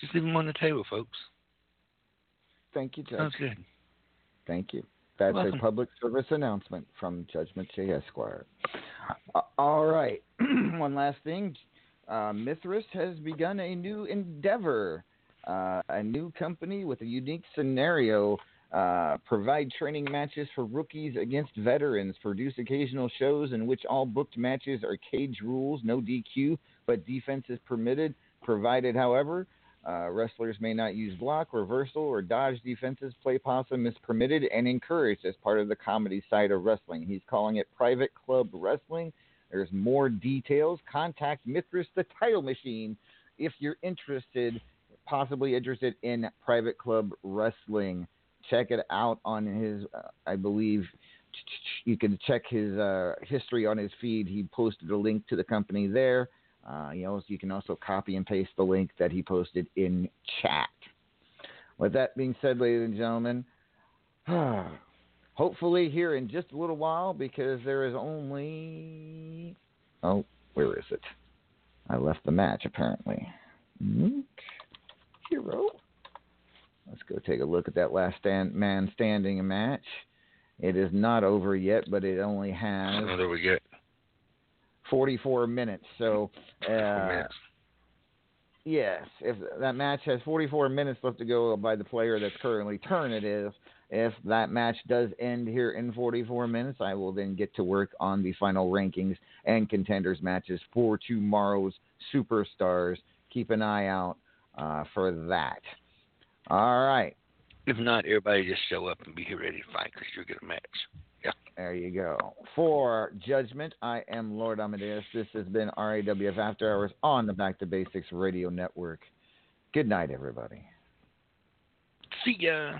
Just leave them on the table, folks. Thank you, Judge. Sounds good. Thank you. That's Welcome. a public service announcement from Judgment J. Esquire. All right. One last thing. Uh, Mithras has begun a new endeavor, uh, a new company with a unique scenario. Uh, provide training matches for rookies against veterans. Produce occasional shows in which all booked matches are cage rules, no DQ, but defense is permitted. Provided, however, uh, wrestlers may not use block, reversal, or dodge defenses. Play possum is permitted and encouraged as part of the comedy side of wrestling. He's calling it Private Club Wrestling. There's more details. Contact Mithras the Title Machine if you're interested, possibly interested in Private Club Wrestling. Check it out on his, uh, I believe, you can check his uh, history on his feed. He posted a link to the company there. Uh, you know, you can also copy and paste the link that he posted in chat. With that being said, ladies and gentlemen, hopefully here in just a little while, because there is only oh, where is it? I left the match apparently. Luke Hero. Let's go take a look at that last stand, man standing match. It is not over yet, but it only has Oh, there we go. 44 minutes. So, uh, minutes. yes, if that match has 44 minutes left to go by the player that's currently turn it is, if that match does end here in 44 minutes, I will then get to work on the final rankings and contenders matches for tomorrow's superstars. Keep an eye out uh, for that. All right. If not, everybody just show up and be here ready to fight because you'll get a match. Yeah. There you go. For Judgment, I am Lord Amadeus. This has been RAWF After Hours on the Back to Basics Radio Network. Good night, everybody. See ya.